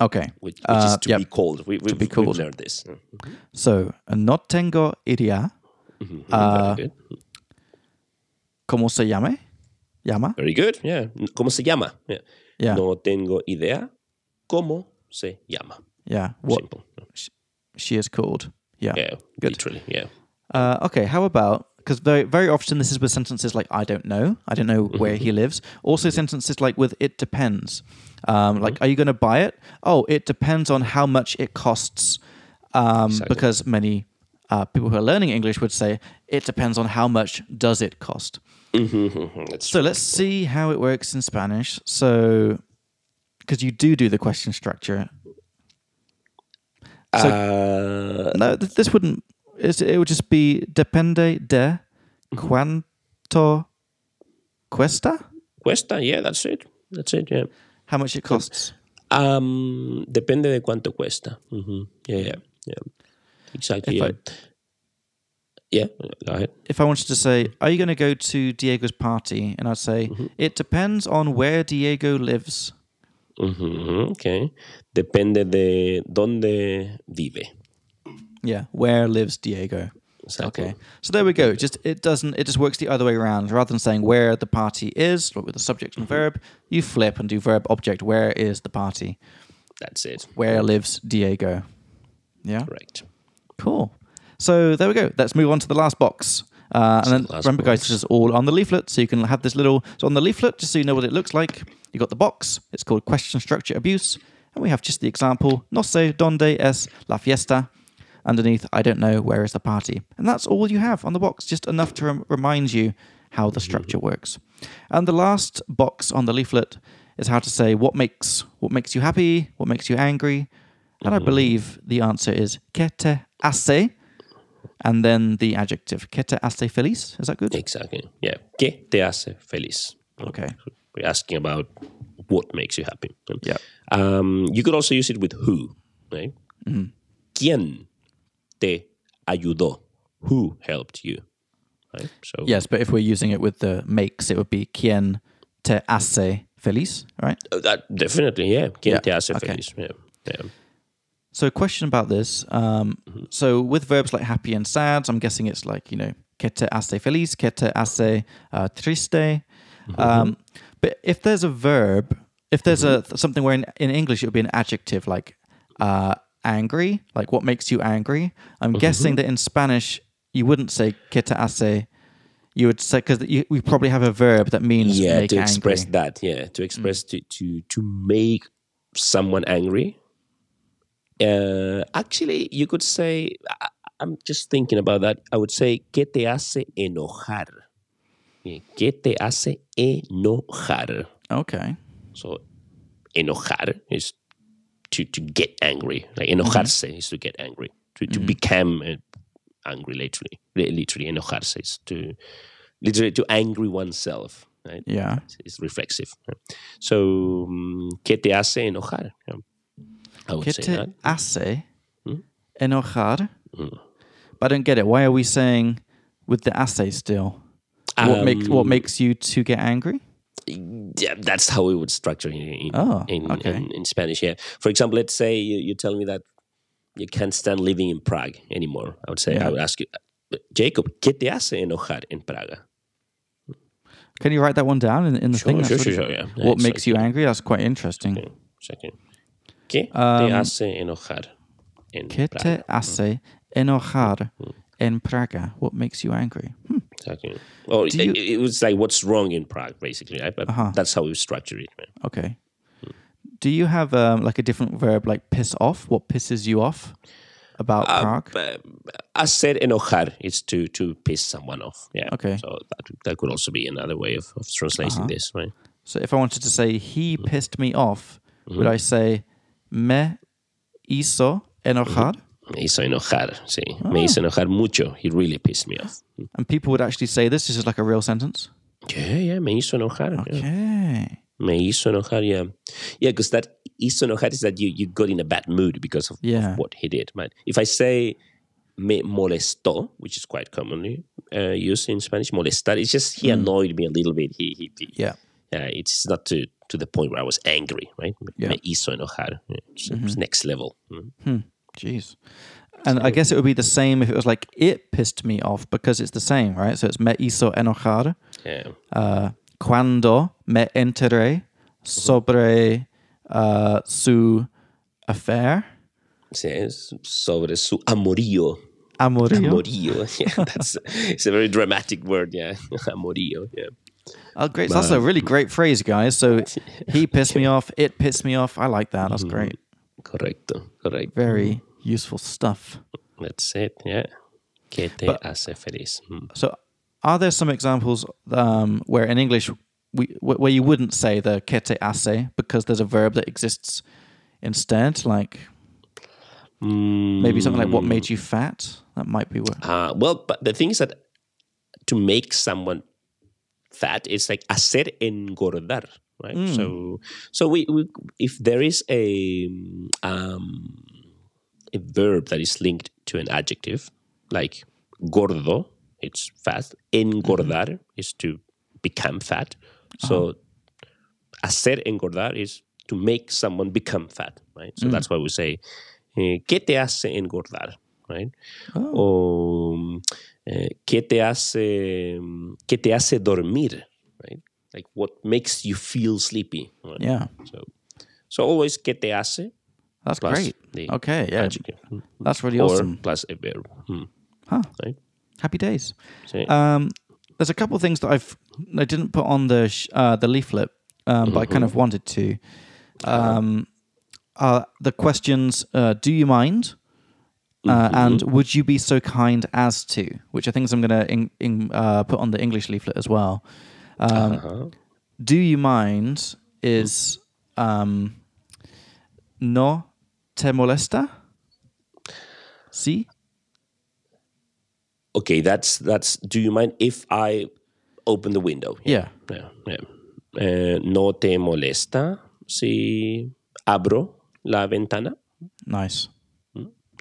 Okay. which, which Uh, is to yep. be called. We, we, be called. We've learned this. So, no tengo idea Mhm. Uh. Cómo se llame. Llama. Very good. Yeah. ¿Cómo se llama? Yeah. Yeah. No tengo idea cómo se llama. Yeah. What Simple. she is called. Yeah. Yeah. Good. Literally. Yeah. Uh, okay, how about because very very often this is with sentences like I don't know, I don't know where he lives. Also sentences like with it depends. Um, Like, are you going to buy it? Oh, it depends on how much it costs. Um, Exactly. Because many uh, people who are learning English would say it depends on how much does it cost. Mhm, So let's see how it works in Spanish. So, because you do do the question structure. So Uh, no, th- this wouldn't. It's, it would just be depende de cuánto cuesta. cuesta. Yeah, that's it. That's it. Yeah. How much it costs. Um, depende de cuánto cuesta. Mm-hmm. Yeah, yeah, yeah. Exactly. If Yeah. I- yeah. Go ahead. If I wanted to say, "Are you going to go to Diego's party?" and I'd say, "It depends on where Diego lives." Mhm, Okay. Depende de dónde vive. Yeah, where lives Diego? Exactly. Okay, so there we go. Just it doesn't. It just works the other way around. Rather than saying where the party is, like with the subject and verb, you flip and do verb object. Where is the party? That's it. Where lives Diego? Yeah. Correct. Cool. So there we go. Let's move on to the last box. Uh, and then last remember, guys, box. this is all on the leaflet, so you can have this little. So on the leaflet, just so you know what it looks like, you've got the box. It's called question structure abuse, and we have just the example. No sé dónde es la fiesta. Underneath, I don't know where is the party, and that's all you have on the box. Just enough to rem- remind you how the structure works. And the last box on the leaflet is how to say what makes what makes you happy, what makes you angry, and I believe the answer is que te hace, and then the adjective que te hace feliz. Is that good? Exactly. Yeah. ¿Qué te hace feliz? Okay. We're asking about what makes you happy. Yeah. Um, you could also use it with who, right? Mm-hmm. ¿Quién te ayudó? Who helped you? Right? So Yes, but if we're using it with the makes, it would be quien te hace feliz, right? Uh, that definitely, yeah. ¿Quién Yeah, te hace okay. feliz? Yeah. yeah. So, a question about this. Um, so, with verbs like happy and sad, I'm guessing it's like, you know, que te hace feliz, que te hace uh, triste. Um, but if there's a verb, if there's a something where in, in English it would be an adjective like uh, angry, like what makes you angry. I'm guessing that in Spanish you wouldn't say que te hace. You would say because we probably have a verb that means yeah to angry. express that yeah to express to to to make someone angry uh actually you could say I, i'm just thinking about that i would say que te hace enojar que te hace enojar Okay. so enojar is to to get angry like enojarse is to get angry to, to become uh, angry literally literally enojarse is to literally to angry oneself right Yeah. it's reflexive. So, um, ¿qué te hace enojar? Yeah. I would say that. hace Hmm? enojar. But I don't get it. Why are we saying with the hace still? What makes what Um, makes you to get angry? Yeah, that's how we would structure in in, Oh, in, okay. in, in Spanish. Yeah. For example, let's say you, you tell me that you can't stand living in Prague anymore. I would say Yeah. I would ask you, Jacob, ¿qué te hace enojar en Praga? Can you write that one down in, in the thing? That's sure, sure, sure, yeah. What it's makes like- you angry? That's quite interesting. Okay, second. ¿Qué Um, te hace enojar en Que Praga? te hace enojar en Praga? What makes you angry? Hmm. Exactly. Well, Do you- it, it was like what's wrong in Prague, basically. Right? But Uh-huh. that's how we structure it. Right? Okay. Do you have um, like a different verb like piss off? What pisses you off about Prague? But I said enojar is to to piss someone off. Yeah. Okay. So that, that could also be another way of, of translating this, right? So if I wanted to say he pissed me off, Mm-hmm. would I say me hizo enojar? Me hizo enojar. Sí. Ah. Me hizo enojar mucho. He really pissed me off. And people would actually say this. This is like a real sentence. Yeah, yeah. Me hizo enojar. yeah. Okay. Me hizo enojar. Yeah. Yeah, because that hizo enojar is that you you got in a bad mood because of, of what he did. Right. If I say me molestó, which is quite commonly uh, used in Spanish, molestar, it's just he annoyed me a little bit. He he, he Yeah. Yeah, it's not to to the point where I was angry, right? Yeah. Me hizo enojar. It's, it's next level. Mm. Jeez. And I guess it would be the same if it was like it pissed me off because it's the same, right? So it's me hizo enojar. Yeah. Uh, cuando me enteré sobre uh, su affair. Sí, sobre su amorío. Amorío. Amorío. Yeah, that's it's a very dramatic word. Yeah, amorío. Yeah. Oh, great. That's a really great phrase, guys. So he pissed me off. It pissed me off. I like that. That's great. Correcto. Correcto. Very useful stuff. That's it. Yeah. Que te But- hace feliz. Mm. So, are there some examples um, where in English we where you wouldn't say the que te hace because there's a verb that exists instead, like maybe something like what made you fat? That might be what. Uh, well, but the thing is that to make someone fat, it's like hacer engordar, right? So, so we, we if there is a um, a verb that is linked to an adjective, like gordo, it's fat. Engordar is to become fat. So, hacer engordar is to make someone become fat, right? So that's why we say, eh, ¿qué te hace engordar? Right? oh. mm, eh, ¿qué te hace qué te hace dormir? Right? Like what makes you feel sleepy? Right? Yeah, So, so always ¿qué te hace? that's great. Okay, yeah, adjective. That's really Or awesome. plus a verb. Mm. Huh. Right? Happy days. Sí. Um, there's a couple of things that I've I didn't put on the sh- uh, the leaflet, um, but I kind of wanted to. Um, uh, the questions: uh, Do you mind? Uh, and would you be so kind as to? Which I think I'm going to in, in, uh, put on the English leaflet as well. Um, Uh-huh. Do you mind is um, no te molesta? Sí. Okay, that's that's. Do you mind if I open the window? Yeah. Yeah, yeah. Eh, ¿No te molesta si abro la ventana? Nice.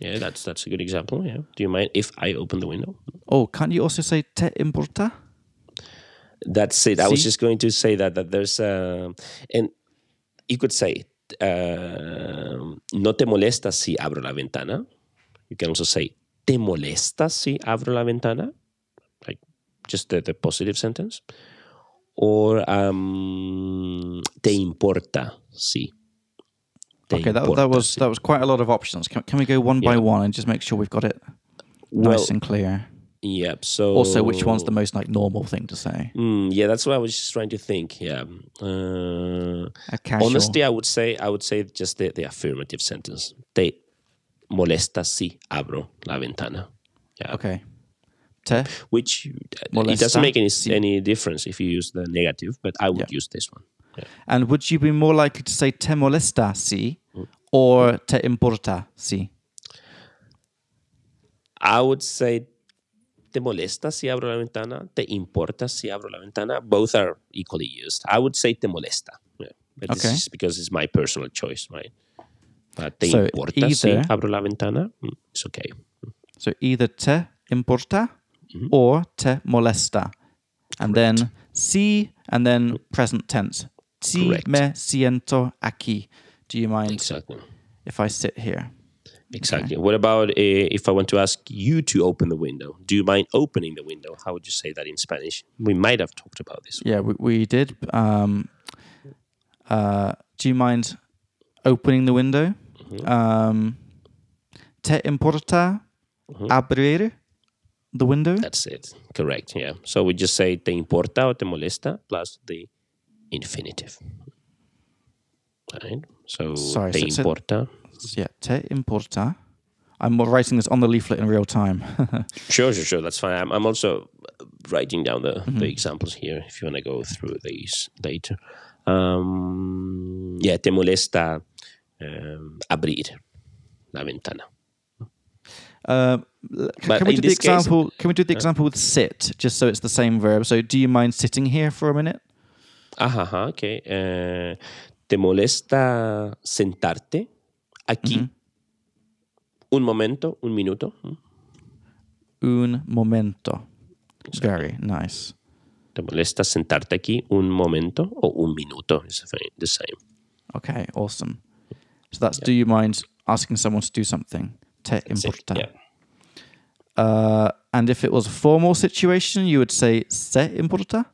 Yeah, that's that's a good example. Yeah. Do you mind if I open the window? Oh, can't you also say te importa? That's it. I was just going to say that that there's uh, and you could say uh, no te molesta si abro la ventana. You can also say te molesta si abro la ventana, like just the, the positive sentence. or um, te importa si. Okay, that, that was that was quite a lot of options. Can, can we go one by Yeah. one and just make sure we've got it well, nice and clear? yep. So Also, which one's the most like normal thing to say? Mm, yeah, that's what I was just trying to think. Yeah. Uh, A casual. honestly, I would say I would say just the, the affirmative sentence. Te molesta si abro la ventana. Yeah. Okay. Te. Which uh, it doesn't make any si. any difference if you use the negative, but I would Yeah. use this one. Yeah. And would you be more likely to say te molesta si or te importa si? I would say te molesta si abro la ventana, te importa si abro la ventana. Both are equally used. I would say te molesta. Yeah. But this is because it's my personal choice, right? But te So importa si abro la ventana. Mm, It's okay. So either te importa Mm-hmm. or te molesta. And then si and then present tense. Si Correct. me siento aquí. Do you mind Exactly. if I sit here? Exactly. What about uh, if I want to ask you to open the window? Do you mind opening the window? How would you say that in Spanish? We might have talked about this. Yeah, we, we did. Um, uh, do you mind opening the window? Mm-hmm. Um, te importa abrir the window? That's it. Correct. Yeah. So we just say te importa o te molesta plus the infinitive. Right. So Sorry, te so- so- importa. Yeah, te importa. I'm writing this on the leaflet in real time. Sure, sure, sure. That's fine. I'm, I'm also writing down the, Mm-hmm. the examples here if you want to go through these later. Um, yeah, te molesta um, abrir la ventana. Uh, can we do the this case- uh, example? can we do the example with sit, just so it's the same verb? So, do you mind sitting here for a minute? Ajá, ajá, ok. Eh, ¿Te molesta sentarte aquí? Un momento, un minuto. Un momento. Very nice. ¿Te molesta sentarte aquí un momento o un minuto? It's the same- Okay, awesome. So that's do you mind asking someone to do something? Te importa. Yeah. Uh, and if it was a formal situation, you would say se importa?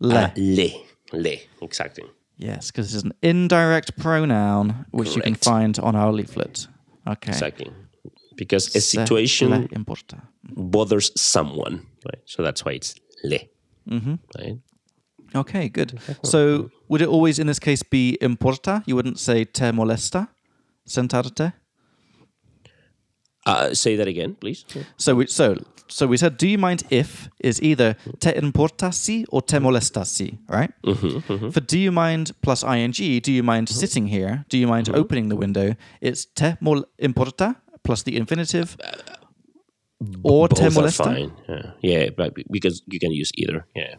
Le. Ah, le, le, exactly. Yes, because is an indirect pronoun which you can find on our leaflet. Okay. Exactly. Because a situation bothers someone, right? So that's why it's le. Mm-hmm. Right? Okay, good. So would it always in this case be importa? You wouldn't say te molesta? Sentarte? Uh, say that again, please. So we so so we said, do you mind if is either te importa si or te molesta si, right? Mm-hmm, mm-hmm. For do you mind plus ing, do you mind mm-hmm. sitting here? Do you mind opening the window? It's te mol importa plus the infinitive uh, or te Both molesta. fine. Yeah. yeah, but because you can use either. Yeah.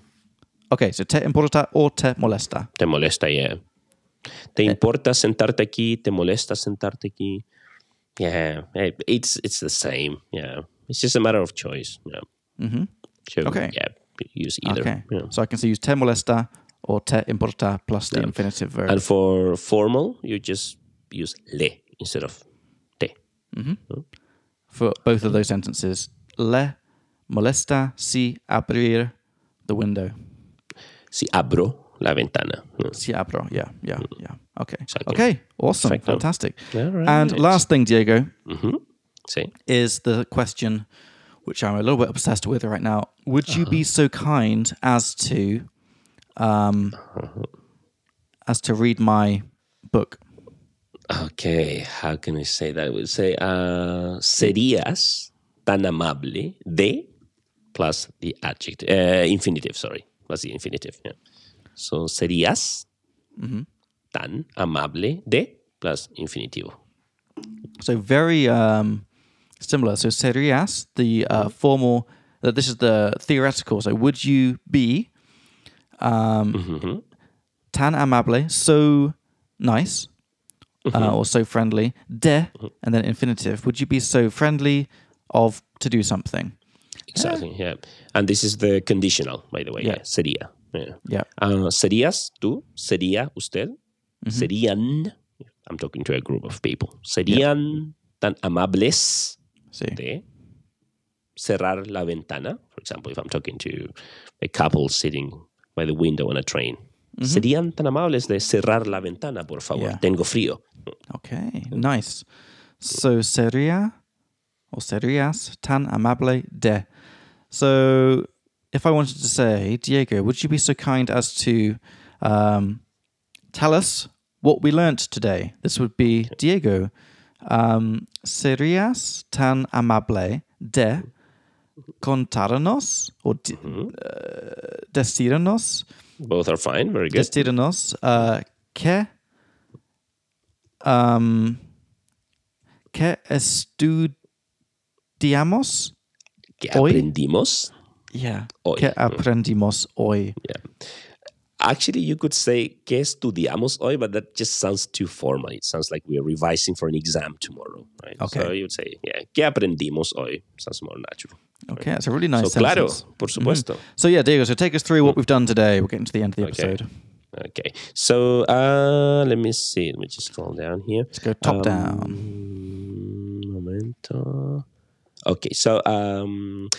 Okay, so te importa or te molesta. Te molesta, yeah. ¿Te eh. importa sentarte aquí? ¿Te molesta sentarte aquí? Yeah, eh, it's it's the same. Yeah, it's just a matter of choice. Yeah. Mm-hmm. So, Okay. Yeah, use either. Okay, Yeah. so I can say use te molesta or te importa plus the infinitive verb. And for formal, you just use le instead of te. for both of those sentences. Le molesta si abrir the window. Si abro la ventana. Yeah. Si abro. Yeah, yeah, yeah. Okay. Okay. Awesome. Fantastic. Right. And last thing, Diego, See? is the question which I'm a little bit obsessed with right now. Would you be so kind as to um as to read my book? Okay, how can I say that? I would say, uh, serías tan amable de plus the adjective, uh, infinitive, sorry, plus the infinitive. Yeah. So, serías tan amable de plus infinitivo. So very um, similar. So serías, the uh, formal. Uh, this is the theoretical. So would you be um, tan amable, so nice, uh, or so friendly? De, and then infinitive. Would you be so friendly of to do something? Exactly, yeah. And this is the conditional, by the way. Yeah. Yeah. Sería. Yeah. Yeah. Uh, serías tú, sería usted, serían, I'm talking to a group of people, serían tan amables See. de cerrar la ventana. For example, if I'm talking to a couple sitting by the window on a train. Serían tan amables de cerrar la ventana, por favor. Yeah. Tengo frío. Okay, nice. So sería or serías tan amable de. So if I wanted to say, Diego, would you be so kind as to um, tell us what we learnt today? This would be Diego. Um, serías tan amable de contarnos or de, uh, decirnos Both are fine. Very good. decirnos uh, que um, que estudiamos ¿Qué hoy? aprendimos? yeah Hoy. que aprendimos hoy Actually, you could say ¿Qué estudiamos hoy? But that just sounds too formal. It sounds like we are revising for an exam tomorrow, right? Okay. So you would say, yeah, ¿Qué aprendimos hoy? Sounds more natural. okay that's a really nice so, claro, por supuesto. so yeah Diego so take us through what we've done today we're getting to the end of the episode Okay. So uh, let me see. Let me just scroll down here. let's go top down Mm, Momento. Okay, so um,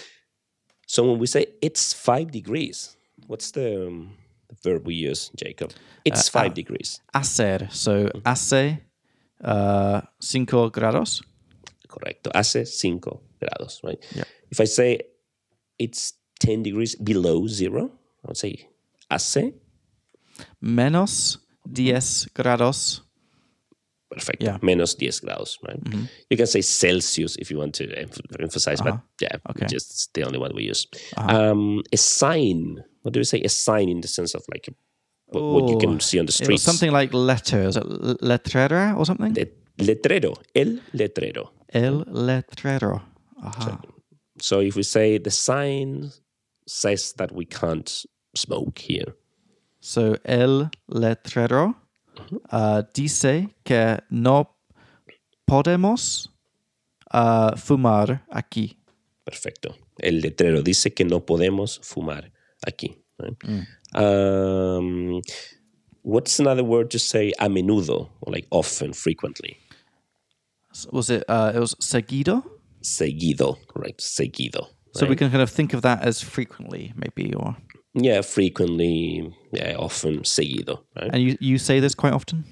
so when we say it's five degrees, what's the, um, the verb we use, Jacob? It's uh, five uh, degrees. hacer so mm-hmm. hace uh, cinco grados Correcto. Hace cinco grados, right? Yeah. If I say it's ten degrees below zero, I would say hace. menos diez grados Perfect. Yeah. Menos 10 grados, right? Mm-hmm. You can say Celsius if you want to emph- emphasize, but uh-huh. yeah, Okay. just it's the only one we use. Uh-huh. Um, a sign. What do we say? A sign in the sense of like what, what you can see on the streets. something like letters letrera or something Le- letrero. El letrero. el letrero Aha. So if we say the sign says that we can't smoke here. So el letrero uh, dice que no podemos uh, fumar aquí. Perfecto. El letrero dice que no podemos fumar aquí. right? Um, what's another word to say a menudo or like often, frequently? Was it? Uh, it was seguido. Seguido, right? Seguido. So we can kind of think of that as frequently, maybe, or Yeah, frequently, yeah, often, seguido, right? and you you say this quite often.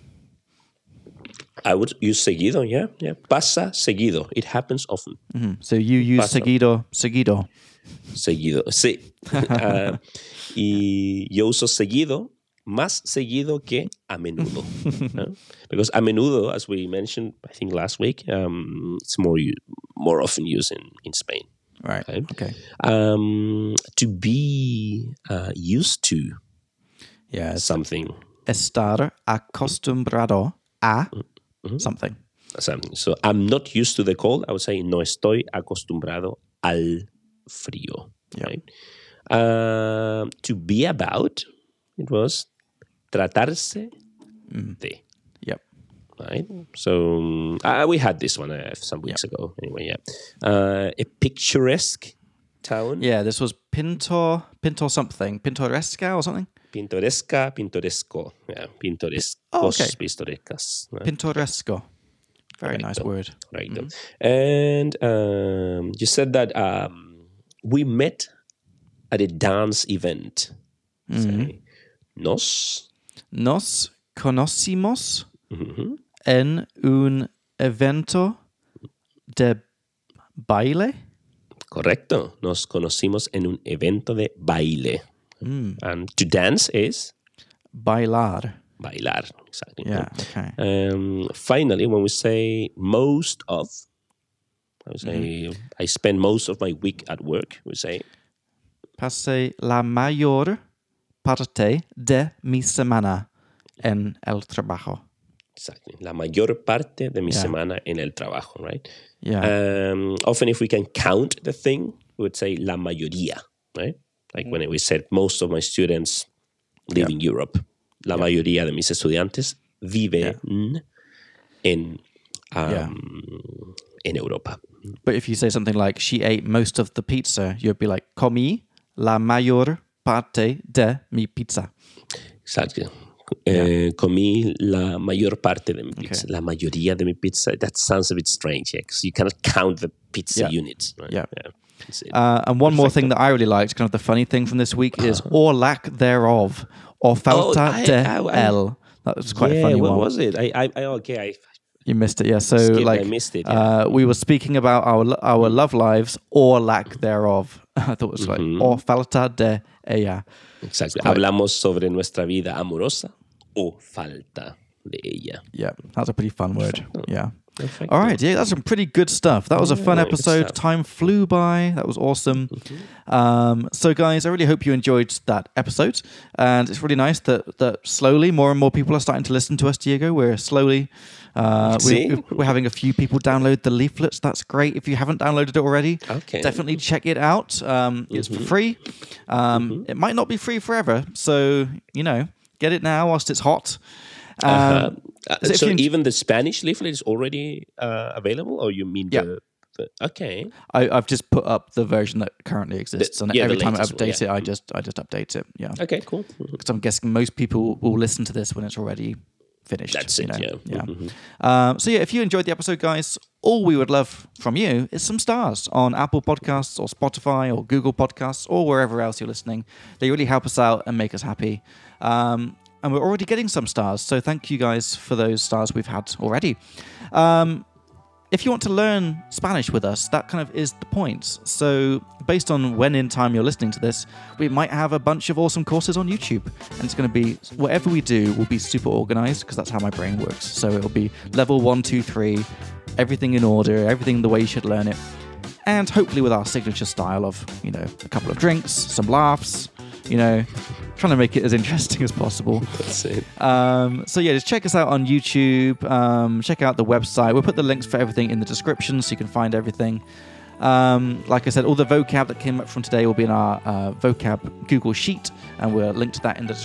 I would use seguido, yeah, yeah. Pasa seguido. It happens often. Mhm. So you use Pasa. seguido, seguido. Seguido, sí. Ah, y yo uso seguido, más seguido que a menudo. ¿no? Because a menudo, as we mentioned, I think last week, um, it's more more often used in, in Spain. Right. Okay. Okay. Um, to be uh, used to Yeah. Something, estar acostumbrado a Mm-hmm. something. something. So I'm not used to the cold. I would say no estoy acostumbrado al frío. Yeah. Right? Um, to be about, it was tratarse de. Yep. Right. So uh, we had this one uh, some weeks ago. Anyway, yeah. Uh, a picturesque town. Yeah. This was pintor, pintor something, pintoresca or something. Pintoresca, pintoresco. Yeah. Pintorescos, Oh, okay. pintorescas. right? Pintoresco. Very nice Correcto. word. right? And um, you said that um, we met at a dance event. Say, nos Nos conocimos mhm, en un evento de baile. correcto. Nos conocimos en un evento de baile. Mm. And to dance is Bailar. bailar. Exactly. Yeah. Okay. Um, finally, when we say most of, I would say I spend most of my week at work. We say Pasé la mayor parte de mi semana en el trabajo. exactly la mayor parte de mi Yeah. semana en el trabajo, right? Yeah. Um, often, if we can count the thing, we would say la mayoría, right? Like when we said most of my students live in Europe, la mayoría de mis estudiantes viven en, um, Yeah. en Europa. But if you say something like she ate most of the pizza, you'd be like comí la mayor parte de mi pizza. Exacto. Eh, comí la mayor parte de mi pizza. La mayoría de mi pizza. That sounds a bit strange, yeah, because you cannot count the pizza Yeah. units. Right? Yeah. Uh, and one more thing that I really liked, kind of the funny thing from this week, is or lack thereof, or falta Uh-huh. Oh, I- de I- I- el. That was quite yeah, a funny what one. was it? I, I, I okay. I, You missed it, yeah. So Skip, I like, missed it, yeah. uh, we were speaking about our our love lives or lack thereof. I thought it was like Mm-hmm. or falta de ella. exactly. Hablamos sobre nuestra vida amorosa o falta de ella. Yeah, that's a pretty fun word. Yeah. Perfecto. All right, yeah, that's some pretty good stuff. That was a fun Yeah, episode. Time flew by. That was awesome. Um, so, guys, I really hope you enjoyed that episode, and it's really nice that that slowly more and more people are starting to listen to us, Diego. We're slowly. Uh, we, we're having a few people download the leaflets. That's great. If you haven't downloaded it already, Okay. definitely check it out. Um, it's for free. Um, It might not be free forever, so you know, get it now whilst it's hot. Um, Uh, uh, so so even the Spanish leaflet is already uh, available, or you mean Yeah. the? Okay. I, I've just put up the version that currently exists, and yeah, every time I latest one, update yeah. it, I just I just update it. Yeah, Okay. Cool. Mhm. because I'm guessing most people will listen to this when it's already finished. That's you it, know? yeah. Mm-hmm. yeah. Um, so yeah, if you enjoyed the episode, guys, all we would love from you is some stars on Apple Podcasts or Spotify or Google Podcasts or wherever else you're listening. They really help us out and make us happy. Um, and we're already getting some stars, so thank you guys for those stars we've had already. Um, if you want to learn Spanish with us, that kind of is the point. So, based on when in time you're listening to this, we might have a bunch of awesome courses on YouTube. And it's going to be whatever we do will be super organized because that's how my brain works. So, it'll be level one, two, three, everything in order, everything the way you should learn it. And hopefully, with our signature style of, you know, a couple of drinks, some laughs, you know, trying to make it as interesting as possible. That's it. Um, so yeah, just check us out on YouTube. Um, check out the website. We'll put the links for everything in the description so you can find everything. Um, like I said, all the vocab that came up from today will be in our uh, vocab Google Sheet, and we'll link to that in the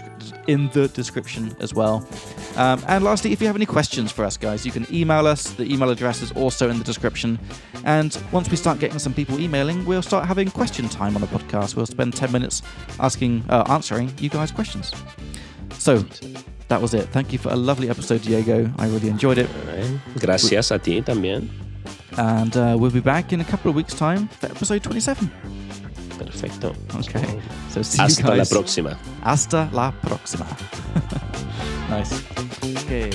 in the description as well. Um, and lastly, if you have any questions for us, guys, you can email us. The email address is also in the description. And once we start getting some people emailing, we'll start having question time on the podcast. We'll spend ten minutes asking, uh, answering you guys' questions. So that was it. Thank you for a lovely episode, Diego. I really enjoyed it. Gracias a ti también. And uh, we'll be back in a couple of weeks' time for episode 27. Perfecto. Okay. So see Hasta you guys. Hasta la próxima. Hasta la próxima. nice. Okay.